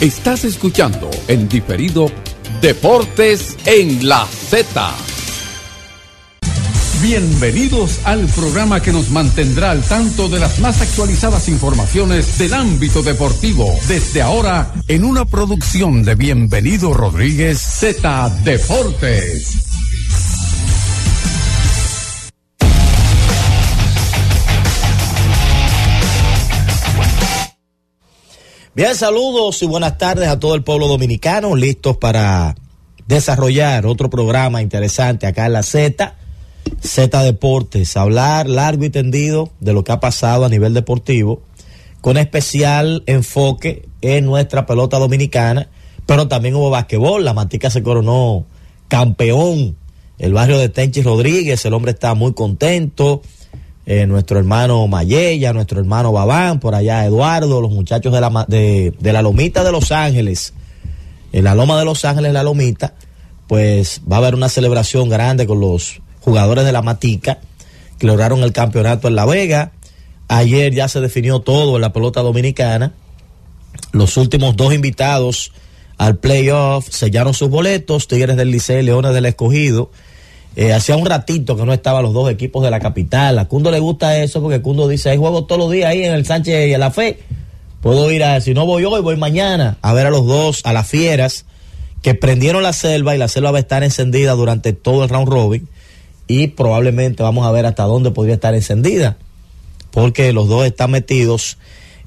Estás escuchando en diferido Deportes en la Z. Bienvenidos al programa que nos mantendrá al tanto de las más actualizadas informaciones del ámbito deportivo. Desde ahora, en una producción de Bienvenido Rodríguez Z Deportes. Bien, saludos y buenas tardes a todo el pueblo dominicano, listos para desarrollar otro programa interesante acá en la Z, Z Deportes, hablar largo y tendido de lo que ha pasado a nivel deportivo, con especial enfoque en nuestra pelota dominicana, pero también hubo basquetbol, la Matica se coronó campeón, el barrio de Tenchi Rodríguez, el hombre está muy contento, eh, nuestro hermano Mayella, nuestro hermano Babán, por allá Eduardo, los muchachos de la, de, la Lomita de Los Ángeles, en la Loma de Los Ángeles, la Lomita, pues va a haber una celebración grande con los jugadores de la Matica que lograron el campeonato en La Vega. Ayer ya se definió todo en la pelota dominicana. Los últimos dos invitados al playoff sellaron sus boletos, Tigres del Liceo y Leones del Escogido. Eh, hacía un ratito que no estaban los dos equipos de la capital. A Cundo le gusta eso porque Cundo dice, hay juegos todos los días ahí en el Sánchez y en la Fe. Puedo ir a, si no voy hoy, voy mañana a ver a los dos, a las fieras, que prendieron la selva y la selva va a estar encendida durante todo el round robin y probablemente vamos a ver hasta dónde podría estar encendida, porque los dos están metidos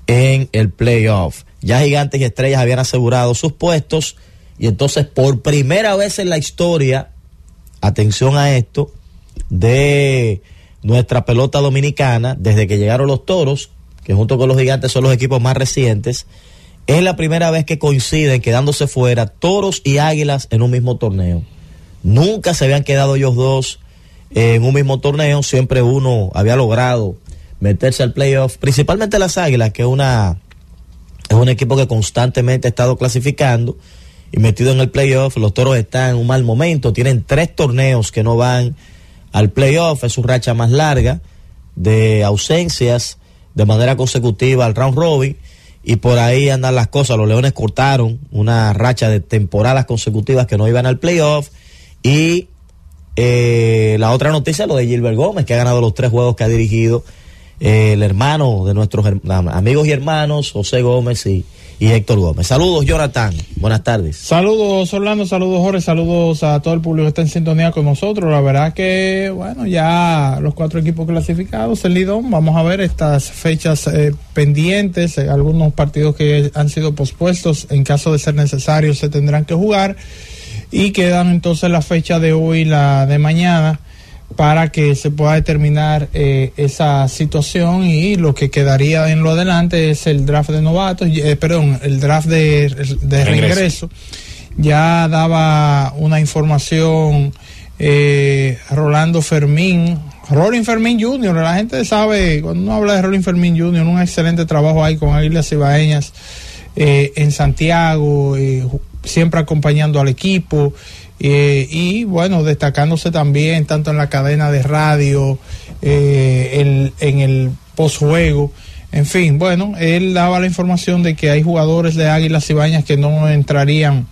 en el playoff. Ya Gigantes y Estrellas habían asegurado sus puestos y entonces por primera vez en la historia atención a esto, de nuestra pelota dominicana, desde que llegaron los toros, que junto con los gigantes son los equipos más recientes, es la primera vez que coinciden quedándose fuera toros y águilas en un mismo torneo. Nunca se habían quedado ellos dos en un mismo torneo, siempre uno había logrado meterse al playoff, principalmente las águilas, que es una es un equipo que constantemente ha estado clasificando y metido en el playoff. Los toros están en un mal momento, tienen tres torneos que no van al playoff, es su racha más larga de ausencias de manera consecutiva al round robin y por ahí andan las cosas. Los Leones cortaron una racha de temporadas consecutivas que no iban al playoff y eh, la otra noticia lo de Gilbert Gómez que ha ganado los tres juegos que ha dirigido eh, el hermano de nuestros amigos y hermanos José Gómez y y Héctor Gómez. Saludos, Jonathan. Buenas tardes. Saludos, Orlando. Saludos, Jorge. Saludos a todo el público que está en sintonía con nosotros. La verdad que, bueno, ya los cuatro equipos clasificados, el Lidón, vamos a ver estas fechas eh, pendientes, eh, algunos partidos que han sido pospuestos, en caso de ser necesario, se tendrán que jugar. Y quedan entonces la fecha de hoy, la de mañana para que se pueda determinar eh, esa situación y lo que quedaría en lo adelante es el draft de novatos, eh, perdón, el draft de, de reingreso. Ya daba una información eh, Rolando Fermín, Rolling Fermín Jr., la gente sabe, cuando uno habla de Rolling Fermín Jr., un excelente trabajo ahí con Águilas Ibaeñas eh, en Santiago, siempre acompañando al equipo. Eh, y bueno, destacándose también tanto en la cadena de radio, eh, en el postjuego. En fin, bueno, él daba la información de que hay jugadores de Águilas Ibañas que no entrarían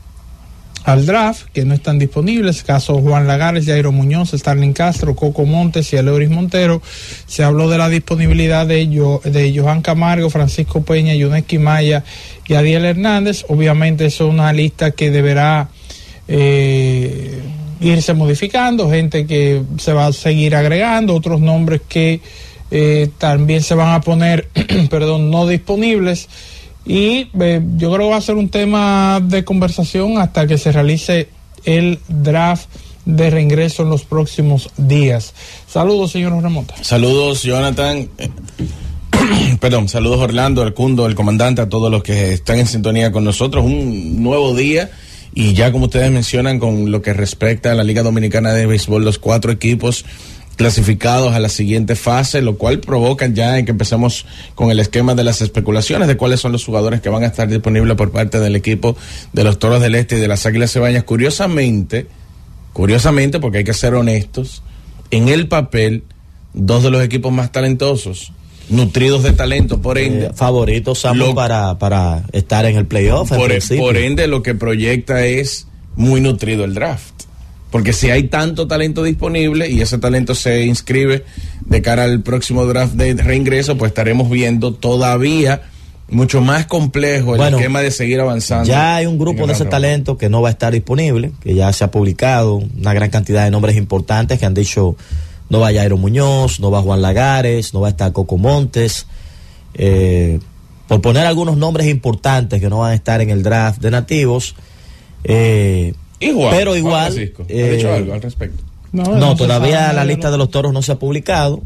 al draft, que no están disponibles, caso Juan Lagares, Jairo Muñoz, Starling Castro, Coco Montes y Aleuris Montero. Se habló de la disponibilidad de, ellos de Johan Camargo, Francisco Peña, Yuneski Maya y Ariel Hernández. Obviamente es una lista que deberá eh, irse modificando, gente que se va a seguir agregando, otros nombres que eh, también se van a poner, perdón, no disponibles. Y eh, yo creo que va a ser un tema de conversación hasta que se realice el draft de reingreso en los próximos días. Saludos, señor Remonta. Saludos, Jonathan. Perdón, saludos Orlando, al el comandante, a todos los que están en sintonía con nosotros. Un nuevo día y ya como ustedes mencionan, con lo que respecta a la Liga Dominicana de Béisbol, los cuatro equipos clasificados a la siguiente fase, lo cual provoca ya que empecemos con el esquema de las especulaciones de cuáles son los jugadores que van a estar disponibles por parte del equipo de los Toros del Este y de las Águilas Cebañas. Curiosamente, curiosamente, porque hay que ser honestos, en el papel, dos de los equipos más talentosos nutridos de talento, por ende. Eh, favoritos Lo- para, para estar en el playoff. por, principio. por ende, lo que proyecta es muy nutrido el draft. Porque si hay tanto talento disponible y ese talento se inscribe de cara al próximo draft de reingreso, pues estaremos viendo todavía mucho más complejo el Bueno, esquema de seguir avanzando. Ya hay un grupo de ese talento que no va a estar disponible, que ya se ha publicado una gran cantidad de nombres importantes que han dicho no va Jairo Muñoz, no va Juan Lagares, no va a estar Coco Montes. eh, por poner algunos nombres importantes que no van a estar en el draft de nativos. eh, Juan, pero Juan igual. Francisco, ¿ha eh, dicho algo al respecto? no, todavía sabe, la no, lista no. de los toros no se ha publicado.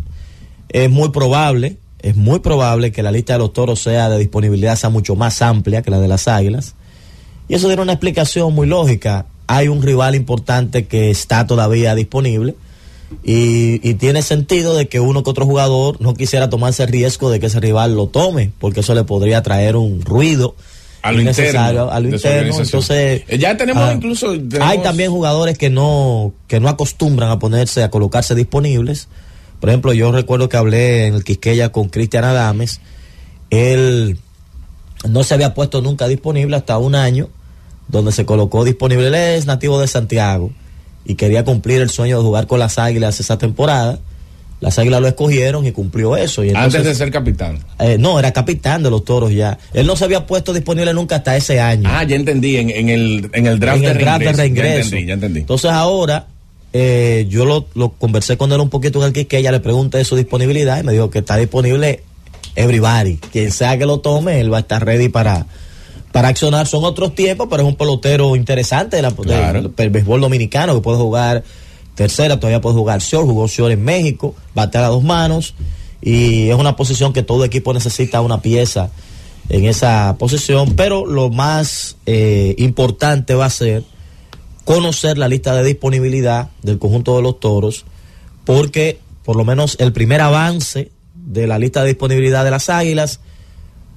Es muy probable, es muy probable que la lista de los toros sea de disponibilidad sea mucho más amplia que la de las águilas. Y eso tiene una explicación muy lógica. Hay un rival importante que está todavía disponible y, y tiene sentido de que uno que otro jugador no quisiera tomarse el riesgo de que ese rival lo tome, porque eso le podría traer un ruido A lo innecesario interno a lo interno. Entonces, ya tenemos ah, incluso- tenemos- Hay también jugadores que no, que no acostumbran a ponerse, a colocarse disponibles. Por ejemplo, yo recuerdo que hablé en el Quisqueya con Cristian Adames. Él no se había puesto nunca disponible hasta un año, donde se colocó disponible. Él es nativo de Santiago y quería cumplir el sueño de jugar con las Águilas esa temporada. Las Águilas lo escogieron y cumplió eso. Y entonces, Antes de ser capitán. eh, no, era capitán de los toros ya. Él no se había puesto disponible nunca hasta ese año Ah, ya entendí, en, en el, en el draft, en el de, draft de reingreso. reingreso. Ya entendí, ya entendí. Entonces ahora eh, yo lo, lo conversé con él un poquito en el que ella le pregunté de su disponibilidad y me dijo que está disponible everybody. Quien sea que lo tome, él va a estar ready para, para accionar. Son otros tiempos, pero es un pelotero interesante de Claro. del béisbol dominicano que puede jugar tercera, todavía puede jugar short, jugó short en México, batear a dos manos y es una posición que todo equipo necesita una pieza en esa posición, pero lo más eh, importante va a ser conocer la lista de disponibilidad del conjunto de los toros, porque por lo menos el primer avance de la lista de disponibilidad de las águilas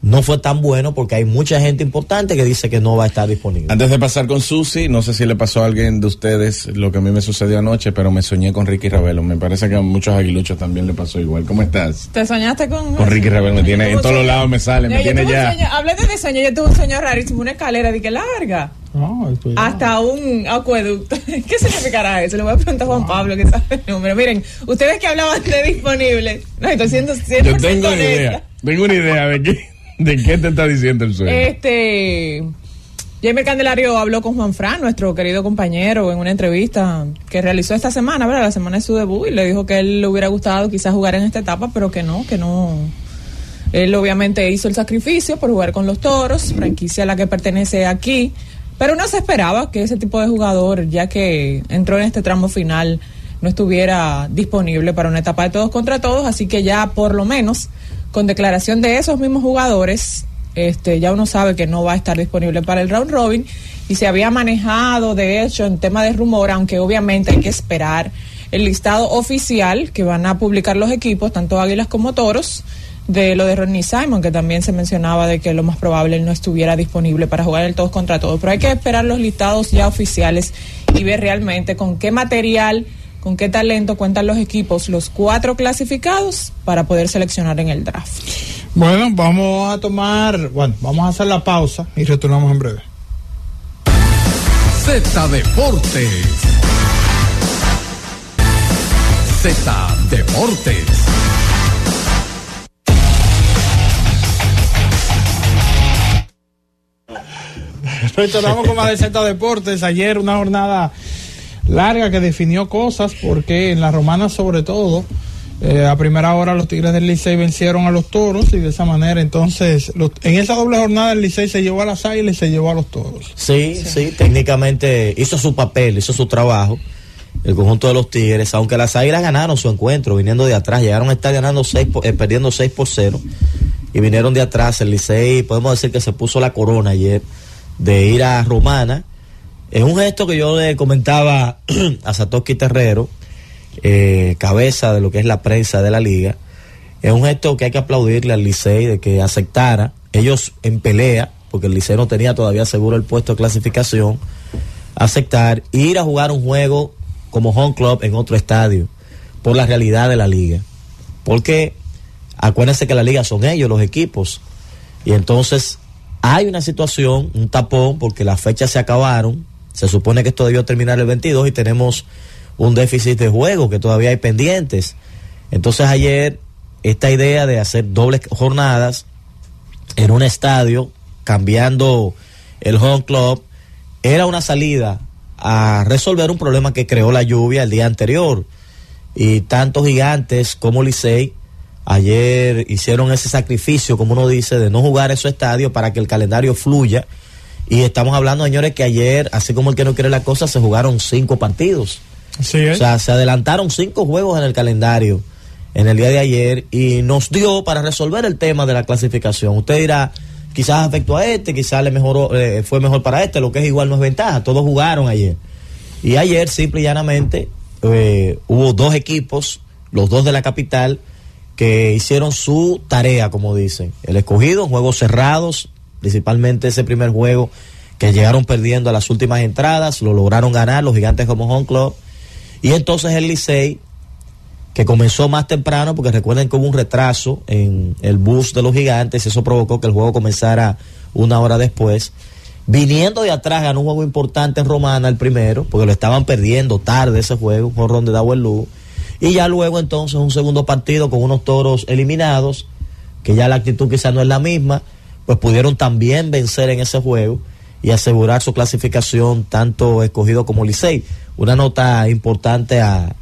no fue tan bueno porque hay mucha gente importante que dice que no va a estar disponible. Antes de pasar con Susi, no sé si le pasó a alguien de ustedes lo que a mí me sucedió anoche, pero me soñé con Ricky Ravelo. Me parece que a muchos aguiluchos también le pasó igual. ¿Cómo estás? ¿Te soñaste con.? Con Ricky Ravelo me tiene, en todos los lados me sale, me Yo tiene ya. sueño- Hablando de sueño, yo tuve un sueño rarísimo, una escalera de que larga. Cuidado. Hasta un acueducto. ¿Qué significará eso? Le voy a preguntar a Juan Pablo que sabe el número. Miren, ustedes que hablaban de disponibles. No, estoy siendo 100% Yo tengo una idea, tengo una idea de qué, de qué te está diciendo el sueño. Este. Jaime Candelario habló con Juan Fran, nuestro querido compañero, en una entrevista que realizó esta semana, ¿verdad? La semana de su debut, y le dijo que él le hubiera gustado quizás jugar en esta etapa, pero que no, que no. Él obviamente hizo el sacrificio por jugar con los toros, franquicia a la que pertenece aquí, pero no se esperaba que ese tipo de jugador, ya que entró en este tramo final, no estuviera disponible para una etapa de todos contra todos, así que ya por lo menos con declaración de esos mismos jugadores, este, ya uno sabe que no va a estar disponible para el round robin y se había manejado de hecho en tema de rumor, aunque obviamente hay que esperar el listado oficial que van a publicar los equipos, tanto Águilas como Toros, de lo de Ronnie Simon, que también se mencionaba de que lo más probable no estuviera disponible para jugar el todos contra todos. Pero hay que esperar los listados ya oficiales y ver realmente con qué material, con qué talento cuentan los equipos, los cuatro clasificados, para poder seleccionar en el draft. Bueno, vamos a tomar, bueno, vamos a hacer la pausa y retornamos en breve. Z Deportes. Z Deportes. Retornamos con más de Z Deportes. Ayer una jornada larga que definió cosas porque en la romana sobre todo eh, a primera hora los Tigres del Licey vencieron a los Toros y de esa manera entonces los- en esa doble jornada el Licey se llevó a las Águilas y se llevó a los Toros. Sí, sí, técnicamente hizo su papel, hizo su trabajo. El conjunto de los Tigres, aunque las Águilas ganaron su encuentro viniendo de atrás, llegaron a estar ganando seis por- eh, perdiendo 6 por 0 y vinieron de atrás. El Licey, podemos decir que se puso la corona ayer de ir a Romana. Es un gesto que yo le comentaba a Satoshi Terrero, eh, cabeza de lo que es la prensa de la liga. Es un gesto que hay que aplaudirle al Licey de que aceptara. Ellos en pelea, porque el Licey no tenía todavía seguro el puesto de clasificación, aceptar ir a jugar un juego como home club en otro estadio, por la realidad de la liga. Porque Acuérdense que la liga son ellos, los equipos. Y entonces hay una situación, un tapón, porque las fechas se acabaron. Se supone que esto debió terminar el 22 y tenemos un déficit de juego que todavía hay pendientes. Entonces ayer esta idea de hacer dobles jornadas en un estadio, cambiando el home club, era una salida a resolver un problema que creó la lluvia el día anterior. Y tanto gigantes como Licey ayer hicieron ese sacrificio, como uno dice, de no jugar esos estadios para que el calendario fluya. Y estamos hablando, señores, que ayer, así como el que no quiere la cosa, se jugaron cinco partidos. Sí, O sea, se adelantaron cinco juegos en el calendario en el día de ayer y nos dio para resolver el tema de la clasificación. Usted dirá, quizás afectó a este, quizás le mejoró, eh, fue mejor para este, lo que es igual no es ventaja. Todos jugaron ayer. Y ayer, simple y llanamente, eh, hubo dos equipos, los dos de la capital, que hicieron su tarea, como dicen. El escogido, juegos cerrados, principalmente ese primer juego que llegaron perdiendo a las últimas entradas, lo lograron ganar los gigantes como home club. Y entonces el Licey, que comenzó más temprano, porque recuerden que hubo un retraso en el bus de los gigantes, eso provocó que el juego comenzara una hora después. Viniendo de atrás, ganó un juego importante en Romana, el primero, porque lo estaban perdiendo tarde ese juego, un jorrón de Dawel Lugo. Y ya luego entonces un segundo partido con unos toros eliminados, que ya la actitud quizá no es la misma, pues pudieron también vencer en ese juego y asegurar su clasificación tanto escogido como Licey. Una nota importante a,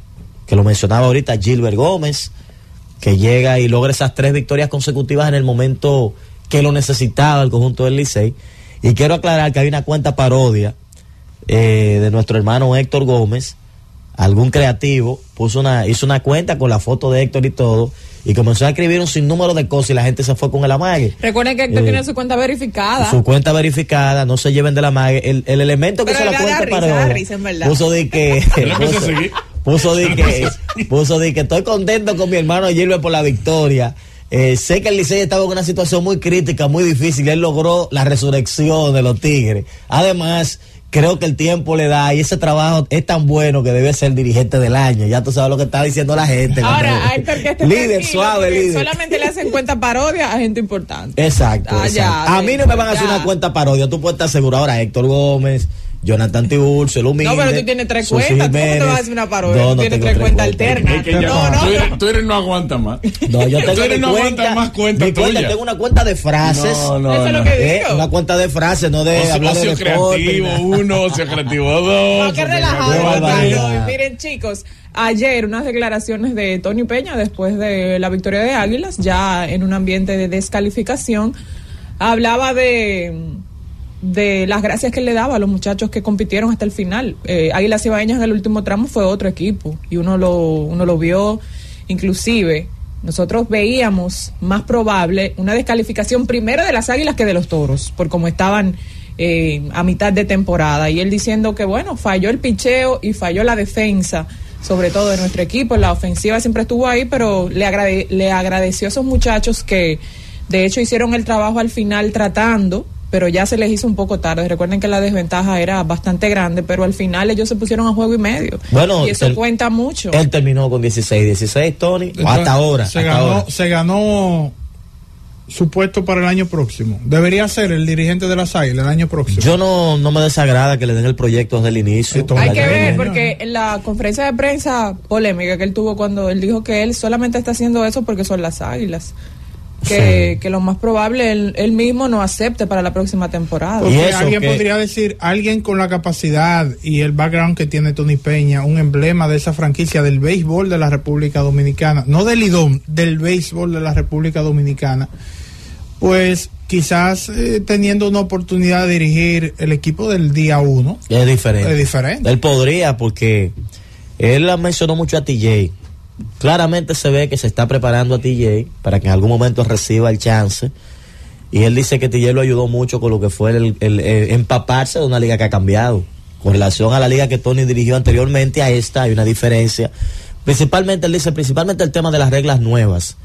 que lo mencionaba ahorita, Gilbert Gómez, que llega y logra esas tres victorias consecutivas en el momento que lo necesitaba el conjunto del Licey. Y quiero aclarar que hay una cuenta parodia eh, de nuestro hermano Héctor Gómez, algún creativo, puso una, hizo una cuenta con la foto de Héctor y todo, y comenzó a escribir un sinnúmero de cosas y la gente se fue con el amague. Recuerden que Héctor Eh, tiene su cuenta verificada. Su cuenta verificada, no se lleven de la mague. El, el elemento que Pero hizo la cuenta verdad. puso de que puso, puso de que puso de que estoy contento con mi hermano Gilbert por la victoria. Eh, sé que el Licey estaba en una situación muy crítica, muy difícil. Él logró la resurrección de los Tigres. Además, creo que el tiempo le da y ese trabajo es tan bueno que debe ser dirigente del año. Ya tú sabes lo que está diciendo la gente. Ahora, Héctor que esté líder suave, líder. Solamente le hacen cuenta parodia a gente importante. Exacto. Ah, ya, a mí no me van a hacer ya. una cuenta parodia. Tú puedes estar seguro ahora, Héctor Gómez, Jonathan Tiburcio, el humilde. No, pero tú tienes tres Susi cuentas. ¿Cómo te Jiménez. vas a hacer una parodia? No, Tú no tienes tengo tres cuentas cuentas. alternas. Es que ya No, no. Twitter, Twitter no aguanta más. No, yo tengo Twitter no aguanta cuenta, más cuenta mi cuenta, tuya. tengo una cuenta de frases. No, no, Eso es lo que eh, digo. una cuenta de frases, no de Ocio, hablar de creativo uno, ocio creativo dos. No, qué relajado. Qué. Carlos. Miren, chicos, ayer unas declaraciones de Tony Peña después de la victoria de Águilas, ya en un ambiente de descalificación, hablaba de de las gracias que le daba a los muchachos que compitieron hasta el final. Eh, Águilas Ibaeñas en el último tramo fue otro equipo y uno lo, uno lo vio, inclusive nosotros veíamos más probable una descalificación primero de las Águilas que de los Toros, por cómo estaban eh, a mitad de temporada. Y él diciendo que, bueno, falló el picheo y falló la defensa, sobre todo de nuestro equipo. La ofensiva siempre estuvo ahí, pero le, agrade- le agradeció a esos muchachos que, de hecho, hicieron el trabajo al final tratando pero ya se les hizo un poco tarde. Recuerden que la desventaja era bastante grande, pero al final ellos se pusieron a juego y medio. Bueno, y eso el- cuenta mucho. Él terminó con 16, 16, Tony. hasta ahora. Se hasta ganó, ahora. se ganó su puesto para el año próximo. Debería ser el dirigente de las Águilas el año próximo. Yo no, no me desagrada que le den el proyecto desde el inicio. Esto- Hay que que ver, viene, porque en la conferencia de prensa polémica que él tuvo cuando él dijo que él solamente está haciendo eso porque son las águilas. Que, Sí. que lo más probable él, él mismo no acepte para la próxima temporada. Y Porque eso alguien que- podría decir, alguien con la capacidad y el background que tiene Tony Peña, un emblema de esa franquicia del béisbol de la República Dominicana, no del IDOM, del béisbol de la República Dominicana, pues quizás eh, teniendo una oportunidad de dirigir el equipo del día uno, Es diferente. es diferente. Él podría, porque él la mencionó mucho a TJ. Claramente se ve que se está preparando a TJ para que en algún momento reciba el chance. Y él dice que TJ lo ayudó mucho con lo que fue el, empaparse de una liga que ha cambiado. Con relación a la liga que Tony dirigió anteriormente, a esta hay una diferencia. Principalmente, él dice, principalmente el tema de las reglas nuevas.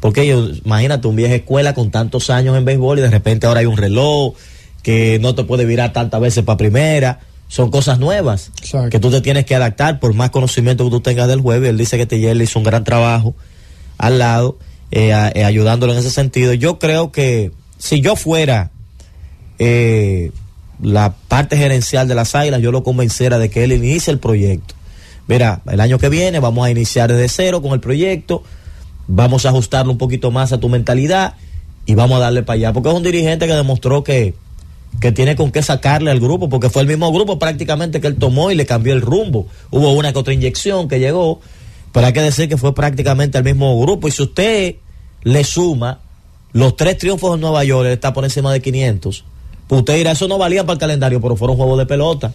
Porque ellos, imagínate, un vieja escuela con tantos años en béisbol y de repente ahora hay un reloj que no te puede virar tantas veces para primera. Son cosas nuevas Exacto. que tú te tienes que adaptar por más conocimiento que tú tengas del juego. Y él dice que TJ le hizo un gran trabajo al lado eh, eh, ayudándolo en ese sentido. Yo creo que si yo fuera eh, la parte gerencial de las águilas, yo lo convenciera de que él inicie el proyecto. Mira, el año que viene vamos a iniciar desde cero con el proyecto, vamos a ajustarlo un poquito más a tu mentalidad y vamos a darle para allá. Porque es un dirigente que demostró que, que tiene con qué sacarle al grupo, porque fue el mismo grupo prácticamente que él tomó y le cambió el rumbo. Hubo una que otra inyección que llegó, pero hay que decir que fue prácticamente el mismo grupo. Y si usted le suma los tres triunfos en Nueva York, él está por encima de 500 Usted dirá, eso no valía para el calendario, pero fueron juegos de pelota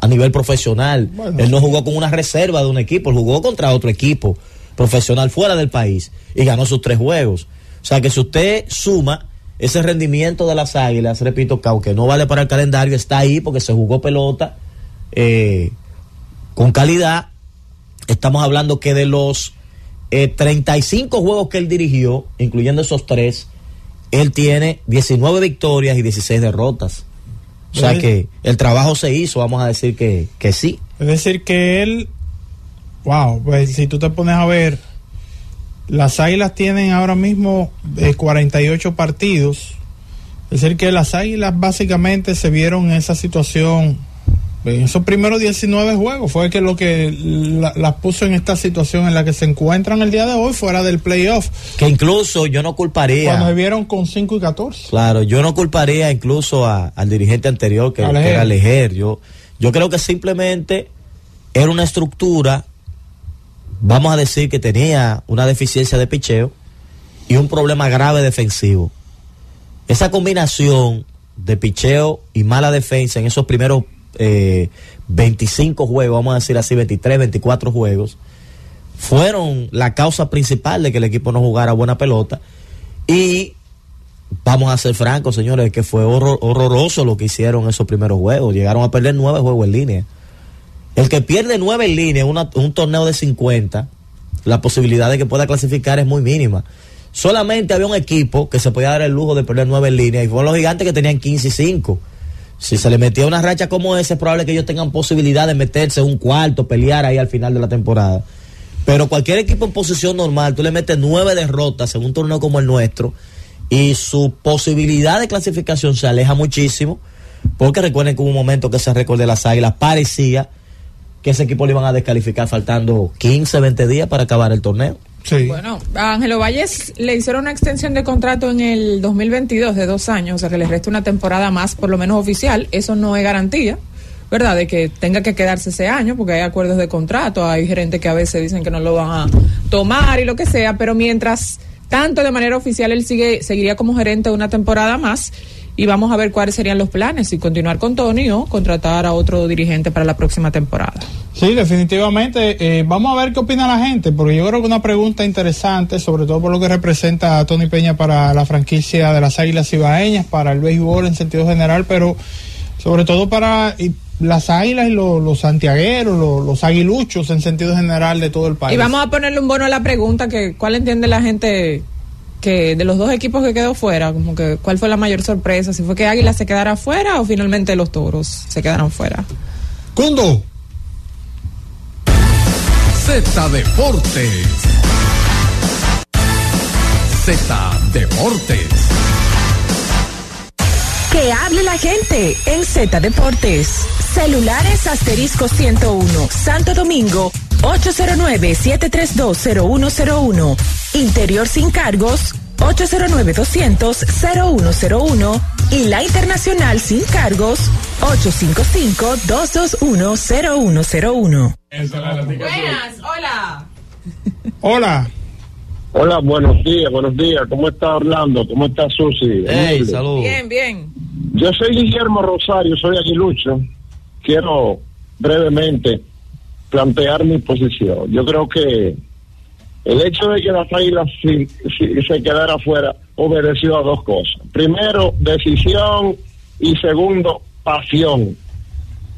a nivel profesional. Él no jugó con una reserva de un equipo, él jugó contra otro equipo profesional fuera del país y ganó sus tres juegos. O sea que si usted suma ese rendimiento de las águilas, repito, que aunque no vale para el calendario, está ahí porque se jugó pelota eh, con calidad. Estamos hablando que de los 35 eh, juegos que él dirigió, incluyendo esos tres, él tiene 19 victorias y 16 derrotas. O sea que el trabajo se hizo, vamos a decir que, que sí. Es decir, que él, wow, pues si tú te pones a ver, las Águilas tienen ahora mismo 48 eh, partidos. Es decir, que las Águilas básicamente se vieron en esa situación en esos primeros 19 juegos fue que lo que las puso en esta situación en la que se encuentran el día de hoy fuera del playoff. Que incluso yo no culparía. Cuando se vieron con 5 y 14. Claro, yo no culparía incluso al dirigente anterior que, era Lejer. Yo, yo creo que simplemente era una estructura, vamos a decir que tenía una deficiencia de picheo y un problema grave defensivo. Esa combinación de picheo y mala defensa en esos primeros eh, 25 juegos, vamos a decir así, 23, 24 juegos, fueron la causa principal de que el equipo no jugara buena pelota. Y vamos a ser francos, señores, que fue horroroso lo que hicieron esos primeros juegos. Llegaron a perder nueve juegos en línea. El que pierde nueve en línea, un torneo de 50, la posibilidad de que pueda clasificar es muy mínima. Solamente había un equipo que se podía dar el lujo de perder nueve en línea y fueron los gigantes que tenían 15 y 5. Si se le metía una racha como esa, es probable que ellos tengan posibilidad de meterse en un cuarto, pelear ahí al final de la temporada. Pero cualquier equipo en posición normal, tú le metes nueve derrotas en un torneo como el nuestro y su posibilidad de clasificación se aleja muchísimo. Porque recuerden que hubo un momento que ese récord de las águilas parecía que ese equipo le iban a descalificar faltando 15, 20 días para acabar el torneo. Bueno, a Ángelo Valles le hicieron una extensión de contrato en el 2022 de dos años, o sea que le resta una temporada más, por lo menos oficial. Eso no es garantía, ¿verdad? De que tenga que quedarse ese año, porque hay acuerdos de contrato, hay gerentes que a veces dicen que no lo van a tomar y lo que sea, pero mientras tanto de manera oficial él sigue seguiría como gerente una temporada más y vamos a ver cuáles serían los planes, si continuar con Tony o contratar a otro dirigente para la próxima temporada. Sí, definitivamente. Eh, vamos a ver qué opina la gente, porque yo creo que una pregunta interesante, sobre todo por lo que representa a Tony Peña para la franquicia de las Águilas Ibaeñas, para el béisbol en sentido general, pero sobre todo para las águilas y los, santiagueros, los, aguiluchos en sentido general de todo el país. Y vamos a ponerle un bono a la pregunta, que ¿cuál entiende la gente que de los dos equipos que quedó fuera, como que cuál fue la mayor sorpresa, si fue que Águila se quedara fuera o finalmente los Toros se quedaron fuera. Cundo. Z Deportes. Z Deportes. Que hable la gente en Z Deportes. Celulares asterisco 101, Santo Domingo, 809-7320101. Interior sin cargos, 809-200-0101. Y la internacional sin cargos, 855-221-0101. Buenas, hola. Hola. Hola, buenos días, buenos días. ¿Cómo está Orlando? ¿Cómo está Susi? Hey, saludos. Bien, bien. Yo soy Guillermo Rosario, soy aguilucho. Quiero brevemente plantear mi posición. Yo creo que el hecho de que las águilas se quedara afuera obedeció a dos cosas. Primero, decisión y segundo, pasión.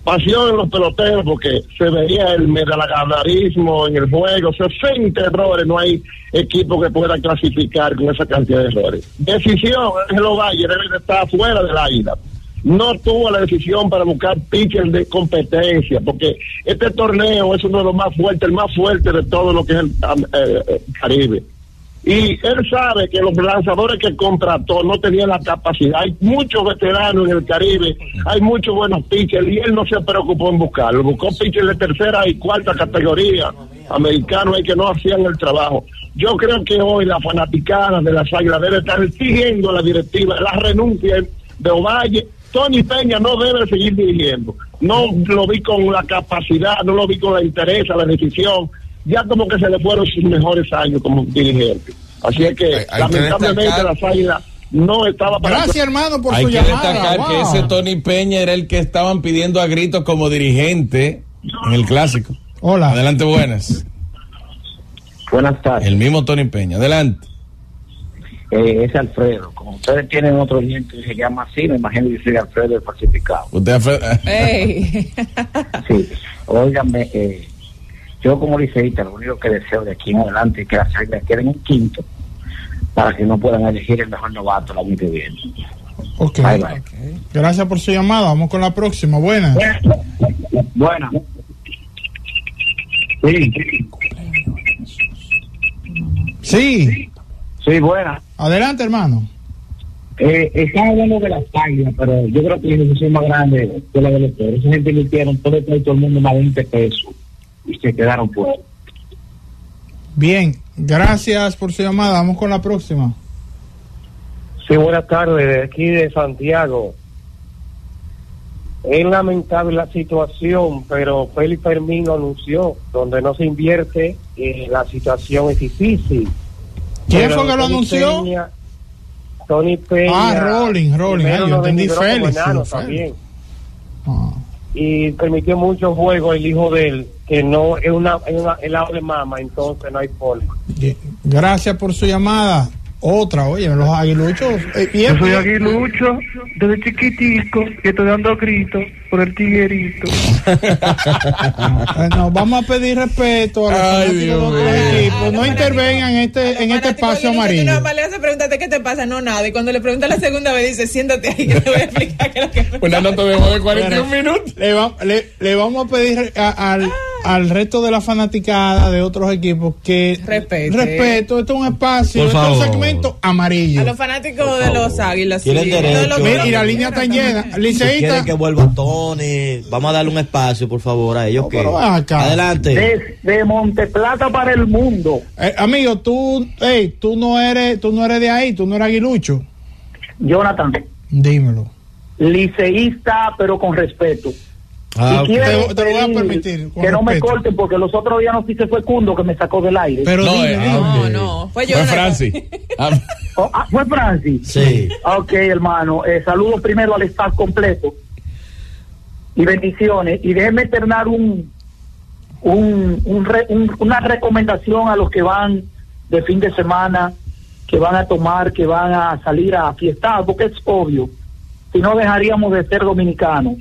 Pasión en los peloteros porque se veía el medalagarismo en el juego, 60 errores, no hay equipo que pueda clasificar con esa cantidad de errores. Decisión, Ángelo Valle debe de estar fuera del águila no tuvo la decisión para buscar pitchers de competencia, porque este torneo es uno de los más fuertes, el más fuerte de todo lo que es el eh, eh, Caribe. Y él sabe que los lanzadores que contrató no tenían la capacidad. Hay muchos veteranos en el Caribe, hay muchos buenos pitchers y él no se preocupó en buscarlo. Buscó pitchers de tercera y cuarta categoría americanos y que no hacían el trabajo. Yo creo que hoy la fanaticada de las águilas debe estar siguiendo la directiva, la renuncia de Ovalle. Tony Peña no debe seguir dirigiendo. No lo vi con la capacidad, no lo vi con la interés, la decisión ya como que se le fueron sus mejores años como dirigente. Así es que Hay- hay que lamentablemente destacar- las águilas no estaba para Gracias, hermano, por Hay su que llamada. destacar Wow. que ese Tony Peña era el que estaban pidiendo a gritos como dirigente en el clásico. Hola. Adelante, buenas. Buenas tardes. El mismo Tony Peña. Adelante. Eh, es Alfredo. Como ustedes tienen otro oyente que se llama así, me imagino que soy Alfredo el falsificado. Usted Alfredo-. Sí. Óigame, eh, yo como liceísta, lo único que deseo de aquí en adelante es que las águilas queden en quinto para que no puedan elegir el mejor novato el año que viene. Ok. Bye, bye. Gracias por su llamada. Vamos con la próxima. Buenas. Buena. Sí, Sí. sí, buena. Adelante, hermano. Eh, estamos hablando de las águilas, pero yo creo que la decisión más grande fue la de los. Esa gente metieron todo el, todo el mundo más de 20 pesos y se quedaron fuera. Bien. Gracias por su llamada. Vamos con la próxima. Sí, buenas tardes, de aquí de Santiago. Es lamentable la situación, pero Félix Fermín lo anunció, donde no se invierte, eh, la situación es difícil. ¿Quién Pero fue que lo Tony anunció? Peña- Tony Peña. Ah, Rolling, Rolling. primero Ah, yo entendí Félix, enano sí, también. Ah. Y permitió muchos juegos el hijo de él, que no es una, es una de mama, entonces no hay forma. Gracias por su llamada. Otra, oye, los aguiluchos. eh, bien, bien. aguilucho, desde chiquitico, que estoy dando gritos por el tiguerito. Eh, no, vamos a pedir respeto a los Ay, fanáticos de Dios otros mío. equipos. No intervengan en este, en este espacio amarillo. Nada más le hace pregúntate qué te pasa, no nada. Y cuando le pregunta la segunda vez, dice, siéntate ahí que te voy a explicar qué es lo que me Una nota de voz de 41 Espera. minutos. Le, va- le- le vamos a pedir a- al, al resto de la fanaticada de otros equipos que Respete. respeto. Esto es un espacio, esto es un segmento amarillo. A los fanáticos de los águilas. sí. Derecho. De los- Mira, y la línea está llena. Si Liceísta, quieren que vuelva Tony, vamos a darle un espacio, por favor, a ellos. No, que pero ven acá. Adelante. de Monteplata para el mundo. eh, amigo, tú, hey, tú no eres, tú no eres de ahí, tú no eres aguilucho. Jonathan, Dímelo. liceísta, pero con respeto. Ah, quiero Te- te lo voy a permitir, que no me corten porque los otros días no se fue Cundo que me sacó del aire. Pero No, dime, eh, dime. No, no. Fue yo. Fue Francis. Ah, Oh, ah, ¿Fue Francis? Sí. Ok, hermano. Eh, saludos primero al staff completo. Y bendiciones. Y déjeme terminar un, un, un re- un- una recomendación a los que van de fin de semana, que van a tomar, que van a salir a fiestar, porque es obvio. Si no dejaríamos de ser dominicanos.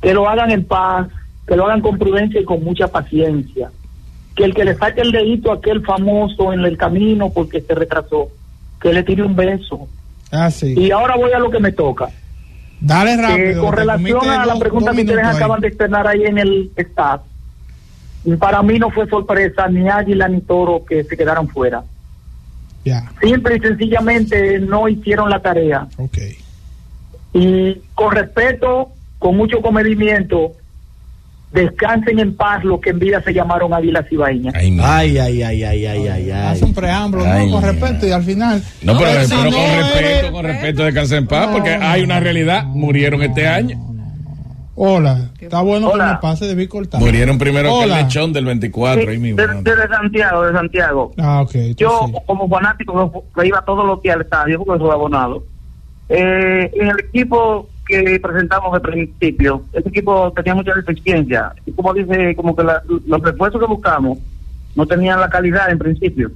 Que lo hagan en paz, que lo hagan con prudencia y con mucha paciencia. Que el que le saque el dedito a aquel famoso en el camino porque se retrasó, que le tire un beso. Ah, sí. Y ahora voy a lo que me toca. Dale Eh, rápido. con relación a la pregunta que ustedes ahí. acaban de externar ahí en el staff, para mí no fue sorpresa ni Águila ni Toro que se quedaron fuera. Ya, Simple y sencillamente no hicieron la tarea. ok. Y con respeto, con mucho comedimiento, descansen en paz los que en vida se llamaron Águilas Ibaeñas. ay, mi- Ay, ay, ay, ay, ay, ay, Hace ay. un preámbulo, Ay, ¿no? Con respeto y al final. No, pero, con respeto, con respeto, descansa en paz, porque hay una realidad. Murieron este año. Hola, está bueno Hola. que me pase, debí cortar. Murieron primero que Hola. el lechón del 24. Ahí mismo. Desde, desde Santiago, de Santiago. Ah, ok. tú Yo, sí. como fanático, que iba todos los días al estadio porque soy abonado. Eh, en el equipo que presentamos al principio, ese equipo tenía mucha deficiencia. Y como dice, como que la- los refuerzos que buscamos no tenían la calidad en principio.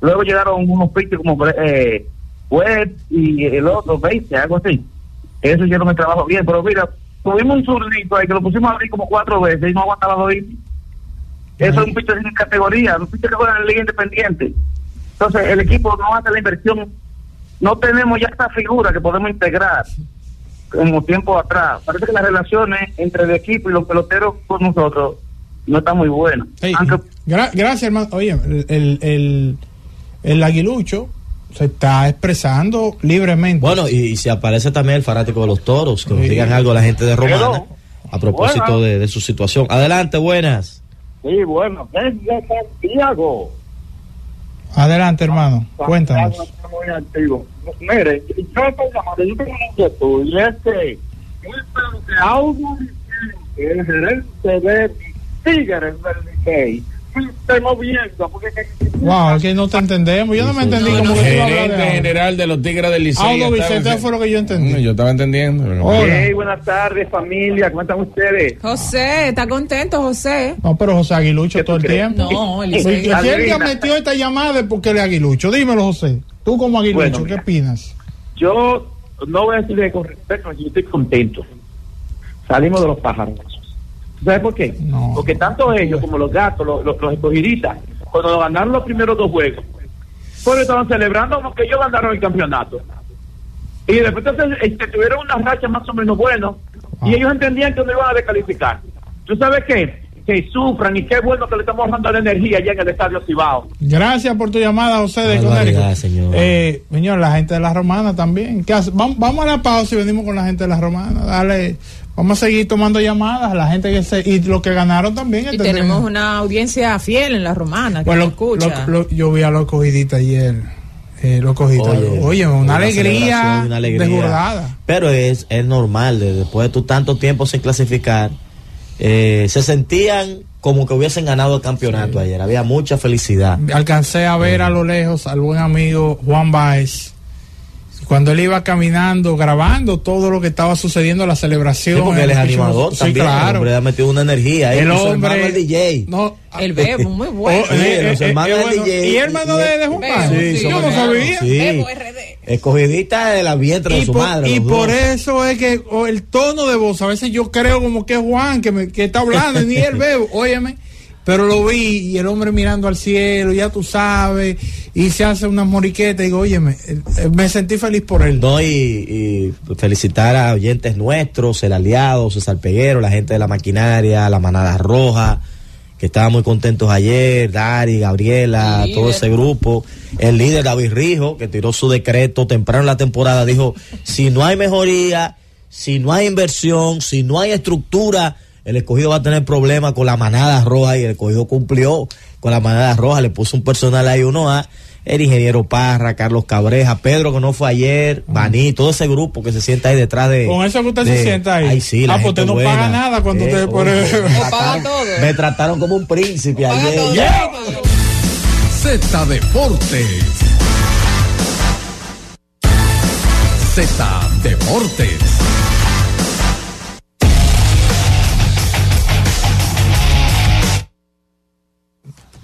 Luego llegaron unos pitchers como eh, Webb y el otro, 20, algo así. Eso hicieron el trabajo bien, pero mira, tuvimos un zurdito ahí que lo pusimos a abrir como cuatro veces y no aguantaba hits. Eso es un pitcher sin categoría, un pitcher que juega en la liga independiente. Entonces, el equipo no hace la inversión. No tenemos ya esa figura que podemos integrar como tiempo atrás. Parece que las relaciones entre el equipo y los peloteros con nosotros no están muy buenas. Ey, Aunque gra- gracias, hermano. Oye, el, el, el, el aguilucho se está expresando libremente. Bueno, y, y si aparece también el fanático de los toros, que nos Sí. digan algo la gente de Romana a propósito de, de su situación. Adelante, buenas. Sí, bueno, desde Santiago. Adelante, hermano, cuéntanos. Santiago está muy activo. Mire, yo estoy llamando, yo tengo una inquietud, y es que yo espero que Audo Vicente, el gerente de Tigres del Licey, esté moviendo, porque Wow, es que no te entendemos. Yo no me entendí como que Gerente de Audo. general de los Tigres del Liceo. Audo Vicente fue lo que yo entendí. Yo estaba entendiendo. pero- Hola. Hey, buenas tardes, familia, ¿cómo están ustedes? José, ¿está contento, José? No, pero José Aguilucho ¿Qué tú todo el crees? tiempo. No, el te Adivina. metió esta llamada es porque él es Aguilucho. Dímelo, José. Tú como Aguilucho, Bueno, ¿qué opinas? Yo no voy a decirle con respeto, yo estoy contento. Salimos de los pájaros. ¿Sabes por qué? No. Porque tanto ellos como los gatos, los, los, los escogidistas, cuando ganaron los primeros dos juegos, pues estaban celebrando como que ellos ganaron el campeonato. Y después entonces, este, tuvieron una racha más o menos buena Ah. y ellos entendían que no iban a descalificar. ¿Tú sabes qué? Que sufran y qué bueno que le estamos dando la energía allá en el Estadio Cibao. Gracias por tu llamada, José de Conérico. señor. Eh, señor, la gente de la Romana también. ¿Qué hace? Vamos, vamos a la pausa y venimos con la gente de la Romana. Dale. Vamos a seguir tomando llamadas. La gente que se. Y los que ganaron también. Y tenemos una audiencia fiel en la romana que Bueno, escucha. lo- lo- yo vi a los cogiditas ayer. Eh, los cogiditas. Oye, una, alegría una alegría. desbordada. Pero es, es normal, de- después de tu tanto tiempo sin clasificar, eh, se sentían como que hubiesen ganado el campeonato ayer. Había mucha felicidad. Alcancé a ver a lo lejos al buen amigo Juan Baez. Cuando él iba caminando, grabando todo lo que estaba sucediendo en la celebración. Sí, porque él es animador Sí, también. El hombre ha metido una energía. ahí, El hombre. hermano el DJ. No, El bebo, muy bueno. Oh, eh, los eh, hermanos eh, del bueno, DJ. ¿Y hermano de, de Juan Bebo, Baez? sí, Yo no sabía. Sí. Bebo RD. Escogidita de la vientre de su por, madre. y por dos. eso es que oh, el tono de voz, a veces yo creo como que es Juan que, me, que está hablando, ni él veo, óyeme. Pero lo vi y el hombre mirando al cielo, ya tú sabes, y se hace unas moriquetas. Y digo, óyeme, eh, eh, me sentí feliz por él. No, y, y felicitar a oyentes nuestros, el aliado, César Peguero, la gente de la maquinaria, la manada roja, que estaban muy contentos ayer, Dari, Gabriela, El todo ese grupo, el líder David Rijo, que tiró su decreto temprano en la temporada, dijo, si no hay mejoría, si no hay inversión, si no hay estructura, el escogido va a tener problemas con la manada roja y el escogido cumplió con la manada roja, le puso un personal ahí uno a el ingeniero Parra, Carlos Cabreja, Pedro que no fue ayer, Baní, todo ese grupo que se sienta ahí detrás de... Con eso que usted se sienta ahí. Ay, sí, la Ah, pues gente usted no buena. paga nada cuando usted pone- oye, me paga todo. Me trataron como un príncipe ayer. todo. Yeah. Z Deportes. Z Deportes.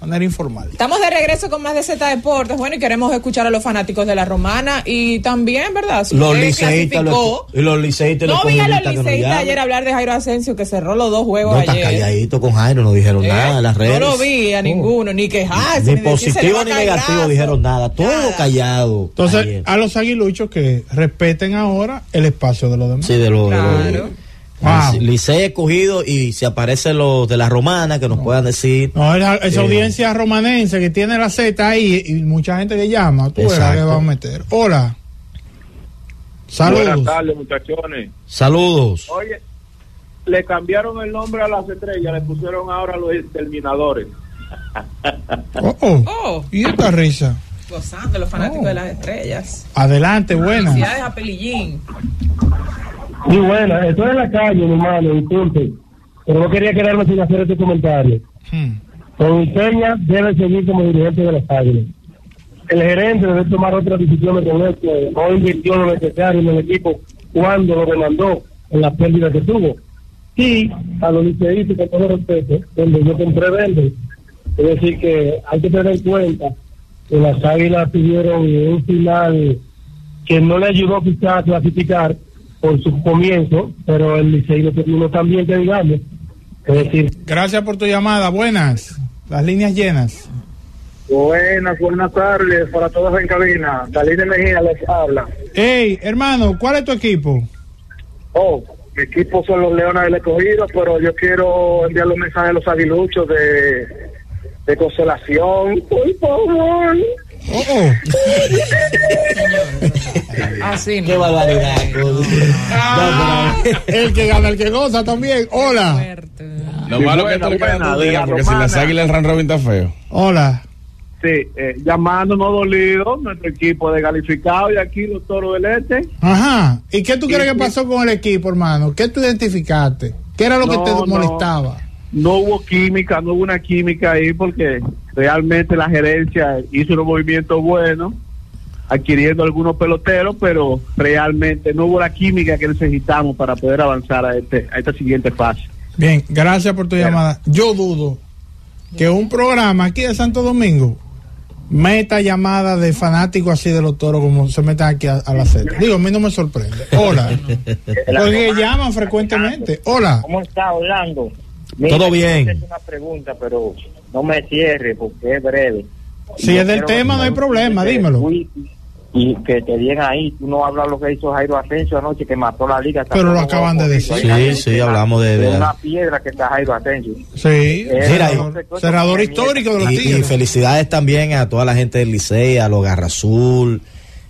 Manera informal. Estamos de regreso con más de Z Deportes. Bueno, y queremos escuchar a los fanáticos de la romana. Y también, ¿verdad? Si Los liceístas, los, y los liceístas, No vi a los liceístas llaman. ayer hablar de Jairo Asensio, que cerró los dos juegos No, está ayer. calladito con Jairo, no dijeron Eh, nada en las redes. No lo vi a ninguno, ni quejarse. Ni positivo ni negativo brazo. dijeron nada, todo Nada. callado. Entonces, ayer. a los aguiluchos que respeten ahora el espacio de los demás. Sí, de los. de los- Claro. Wow. Licey escogido y si aparecen los de la romana que nos puedan decir. No, esa, esa Eh. audiencia romanense que tiene la Z ahí y mucha gente que llama, tú verás que va a meter. Hola. Buenas Saludos. tardes, muchachones. Saludos. Oye, le cambiaron el nombre a las estrellas, le pusieron ahora los exterminadores. Oh, oh. Oh, Y esta risa. gozando los fanáticos Oh. de las estrellas. Adelante, buena. Felicidades a Pelillín. Sí, buena, estoy en la calle, mi hermano, disculpe. Pero no quería quedarme sin hacer este comentario. Hmm. Don Peña debe seguir como dirigente de las águilas. El gerente debe tomar otras decisiones con esto. No invirtió lo necesario en el equipo cuando lo demandó en la pérdida que tuvo. Y a los liceístas, con todo respeto, donde yo compré verde. Es decir, que hay que tener en cuenta que las águilas tuvieron un final que no le ayudó quizás a clasificar por su comienzo, pero el liceo no terminó tan bien que digamos. Es decir, Gracias por tu llamada. Buenas. Las líneas llenas. Buenas, buenas tardes para todos en cabina. Dalí Mejía les habla. Hey, hermano, ¿cuál es tu equipo? Oh, mi equipo son los Leones del Escogido, pero yo quiero enviarle un mensaje a los aguiluchos de, de consolación. Por favor. Oh, oh. Así Qué no. barbaridad. Ah, el que gana, el que goza también. Hola. Lo Sí, malo es que esto la porque si las águilas el round robin está feo. Hola. Sí, eh, llamándonos dolido, nuestro equipo de calificado y aquí los toros del este. Ajá. ¿Y qué tú crees que pasó con el equipo, hermano? ¿Qué tú identificaste? ¿Qué era lo que No, te no. molestaba? No hubo química, no hubo una química ahí porque realmente la gerencia hizo unos movimientos buenos, adquiriendo algunos peloteros, pero realmente no hubo la química que necesitamos para poder avanzar a, este, a esta siguiente fase. Bien, gracias por tu llamada. Yo dudo que un programa aquí de Santo Domingo meta llamada de fanáticos así de los toros como se metan aquí a, a la sede. Digo, a mí no me sorprende. Hola. Porque llaman frecuentemente. Hola. ¿Cómo está Orlando? Todo bien. hacerte una pregunta, pero no me cierre porque es breve. Si Yo es del tema, no hay problema, dímelo. Y que te digan ahí, tú no hablas lo que hizo Jairo Asensio anoche, que mató la liga. Pero lo acaban de decir. Sí, sí, hablamos de- de- una piedra que está Jairo Asensio. Sí. Eh, Cerrador histórico de los Y, y felicidades también a toda la gente del Licey, a los Garra Azul,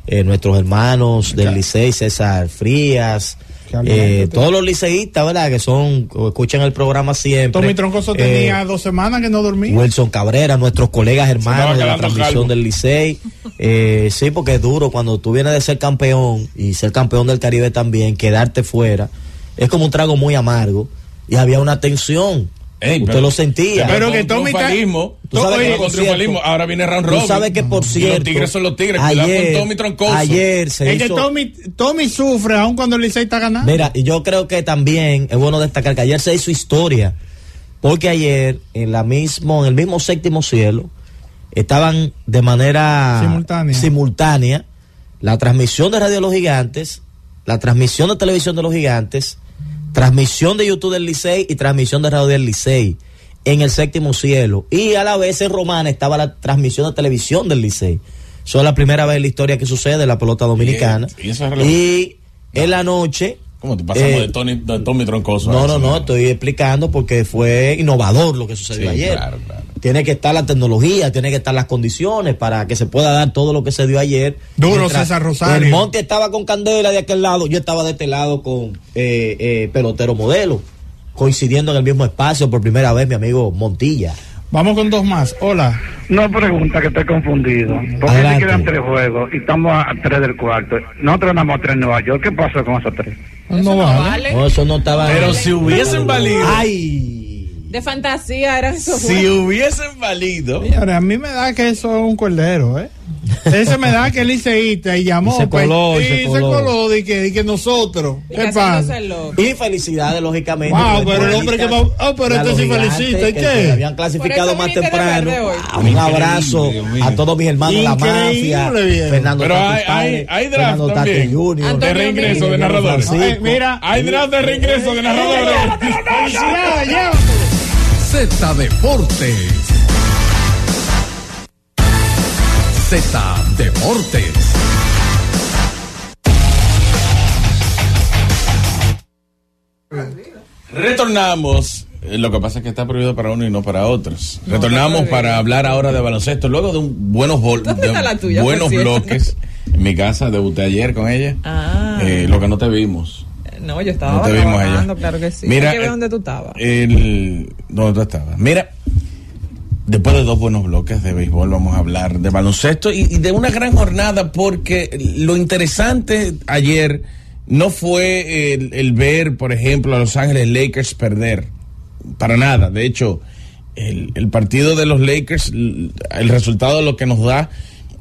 eh, nuestros hermanos del Licey, César Frías, eh, todos los liceístas, ¿verdad? Que son, que escuchan el programa siempre. Tommy Troncoso Eh, tenía dos semanas que no dormía. Wilson Cabrera, nuestros colegas hermanos de la transmisión calvo. del Licey. Eh, sí, porque es duro cuando tú vienes de ser campeón y ser campeón del Caribe también, quedarte fuera. Es como un trago muy amargo y había una tensión. Ey, Usted pero- lo sentía. Pero que Tommy está- triunfalismo, Tú sabes oye, que, con por triunfalismo, cierto, ahora viene round Tú robin. sabes que por Y cierto. los tigres son los tigres. Cuidado Ayer, con Tommy Troncoso. Ayer se Es que hizo. Tommy, Tommy sufre aun cuando el Licey está ganando. Mira, y yo creo que también es bueno destacar que ayer se hizo historia. Porque ayer, en la mismo, en el mismo séptimo cielo, estaban de manera Simultánea. simultánea la transmisión de Radio de los Gigantes, la transmisión de televisión de los Gigantes, transmisión de YouTube del Licey y transmisión de Radio del Licey en el séptimo cielo. Y a la vez en Romana estaba la transmisión de televisión del Licey. Eso es la primera vez en la historia que sucede en la pelota dominicana. Bien, y. Y en la noche. ¿Cómo te pasamos eh, de, Tony, de Tommy Troncoso? no, no, no, estoy explicando porque fue innovador lo que sucedió Sí, ayer. claro, claro. Tiene que estar la tecnología, tiene que estar las condiciones para que se pueda dar todo lo que se dio ayer. Duro, Mientras César Rosario. El Monte estaba con Candela de aquel lado, yo estaba de este lado con eh, eh, pelotero modelo, coincidiendo en el mismo espacio por primera vez mi amigo Montilla. Vamos con dos más. Hola. No pregunta que estoy confundido. Porque se quedan tres juegos y estamos a tres del cuarto. Nosotros ganamos a tres en Nueva York. ¿Qué pasó con esos tres? No, No vale. vale. No, eso no estaba. Pero si hubiesen valido, ¡Ay! De fantasía eran esos si juegos. hubiesen valido, Señores, a mí me da que eso es un cordero, ¿eh? Ese me da que el liceísta y llamó. Y se pues, coló, y y se se coló. coló, de que, de que nosotros. Y ¿Qué pasa? Y felicidades, lógicamente. Wow, pero el hombre que va- ah, pero y este sí felicita, ¿y qué? se habían clasificado más temprano. hoy. Ah, Un abrazo a todos mis hermanos de la Increíble, mafia. viejo. Fernando Pero Tati hay- Padre, hay- hay draft Fernando Tati también. Junior. de reingreso de narradores. Eh, mira. Hay draft de reingreso de narradores. Felicidades, llévatelo. Z Deportes. Z Deportes. Retornamos. Eh, Lo que pasa es que está prohibido para uno y no para otros. Retornamos para hablar ahora de baloncesto. Luego de un buenos, bol- ¿Dónde está de tuya, buenos bloques. En mi casa debuté ayer con ella. Ah. Eh, lo que no te vimos. No, yo estaba No te vimos allá. claro que sí. Mira, Hay que ver eh, dónde tú estabas. El, ¿Dónde tú estabas? Mira, después de dos buenos bloques de béisbol, vamos a hablar de baloncesto y, y de una gran jornada, porque lo interesante ayer no fue el, el ver, por ejemplo, a Los Ángeles Lakers perder. Para nada. De hecho, el, el partido de los Lakers, el resultado lo que nos da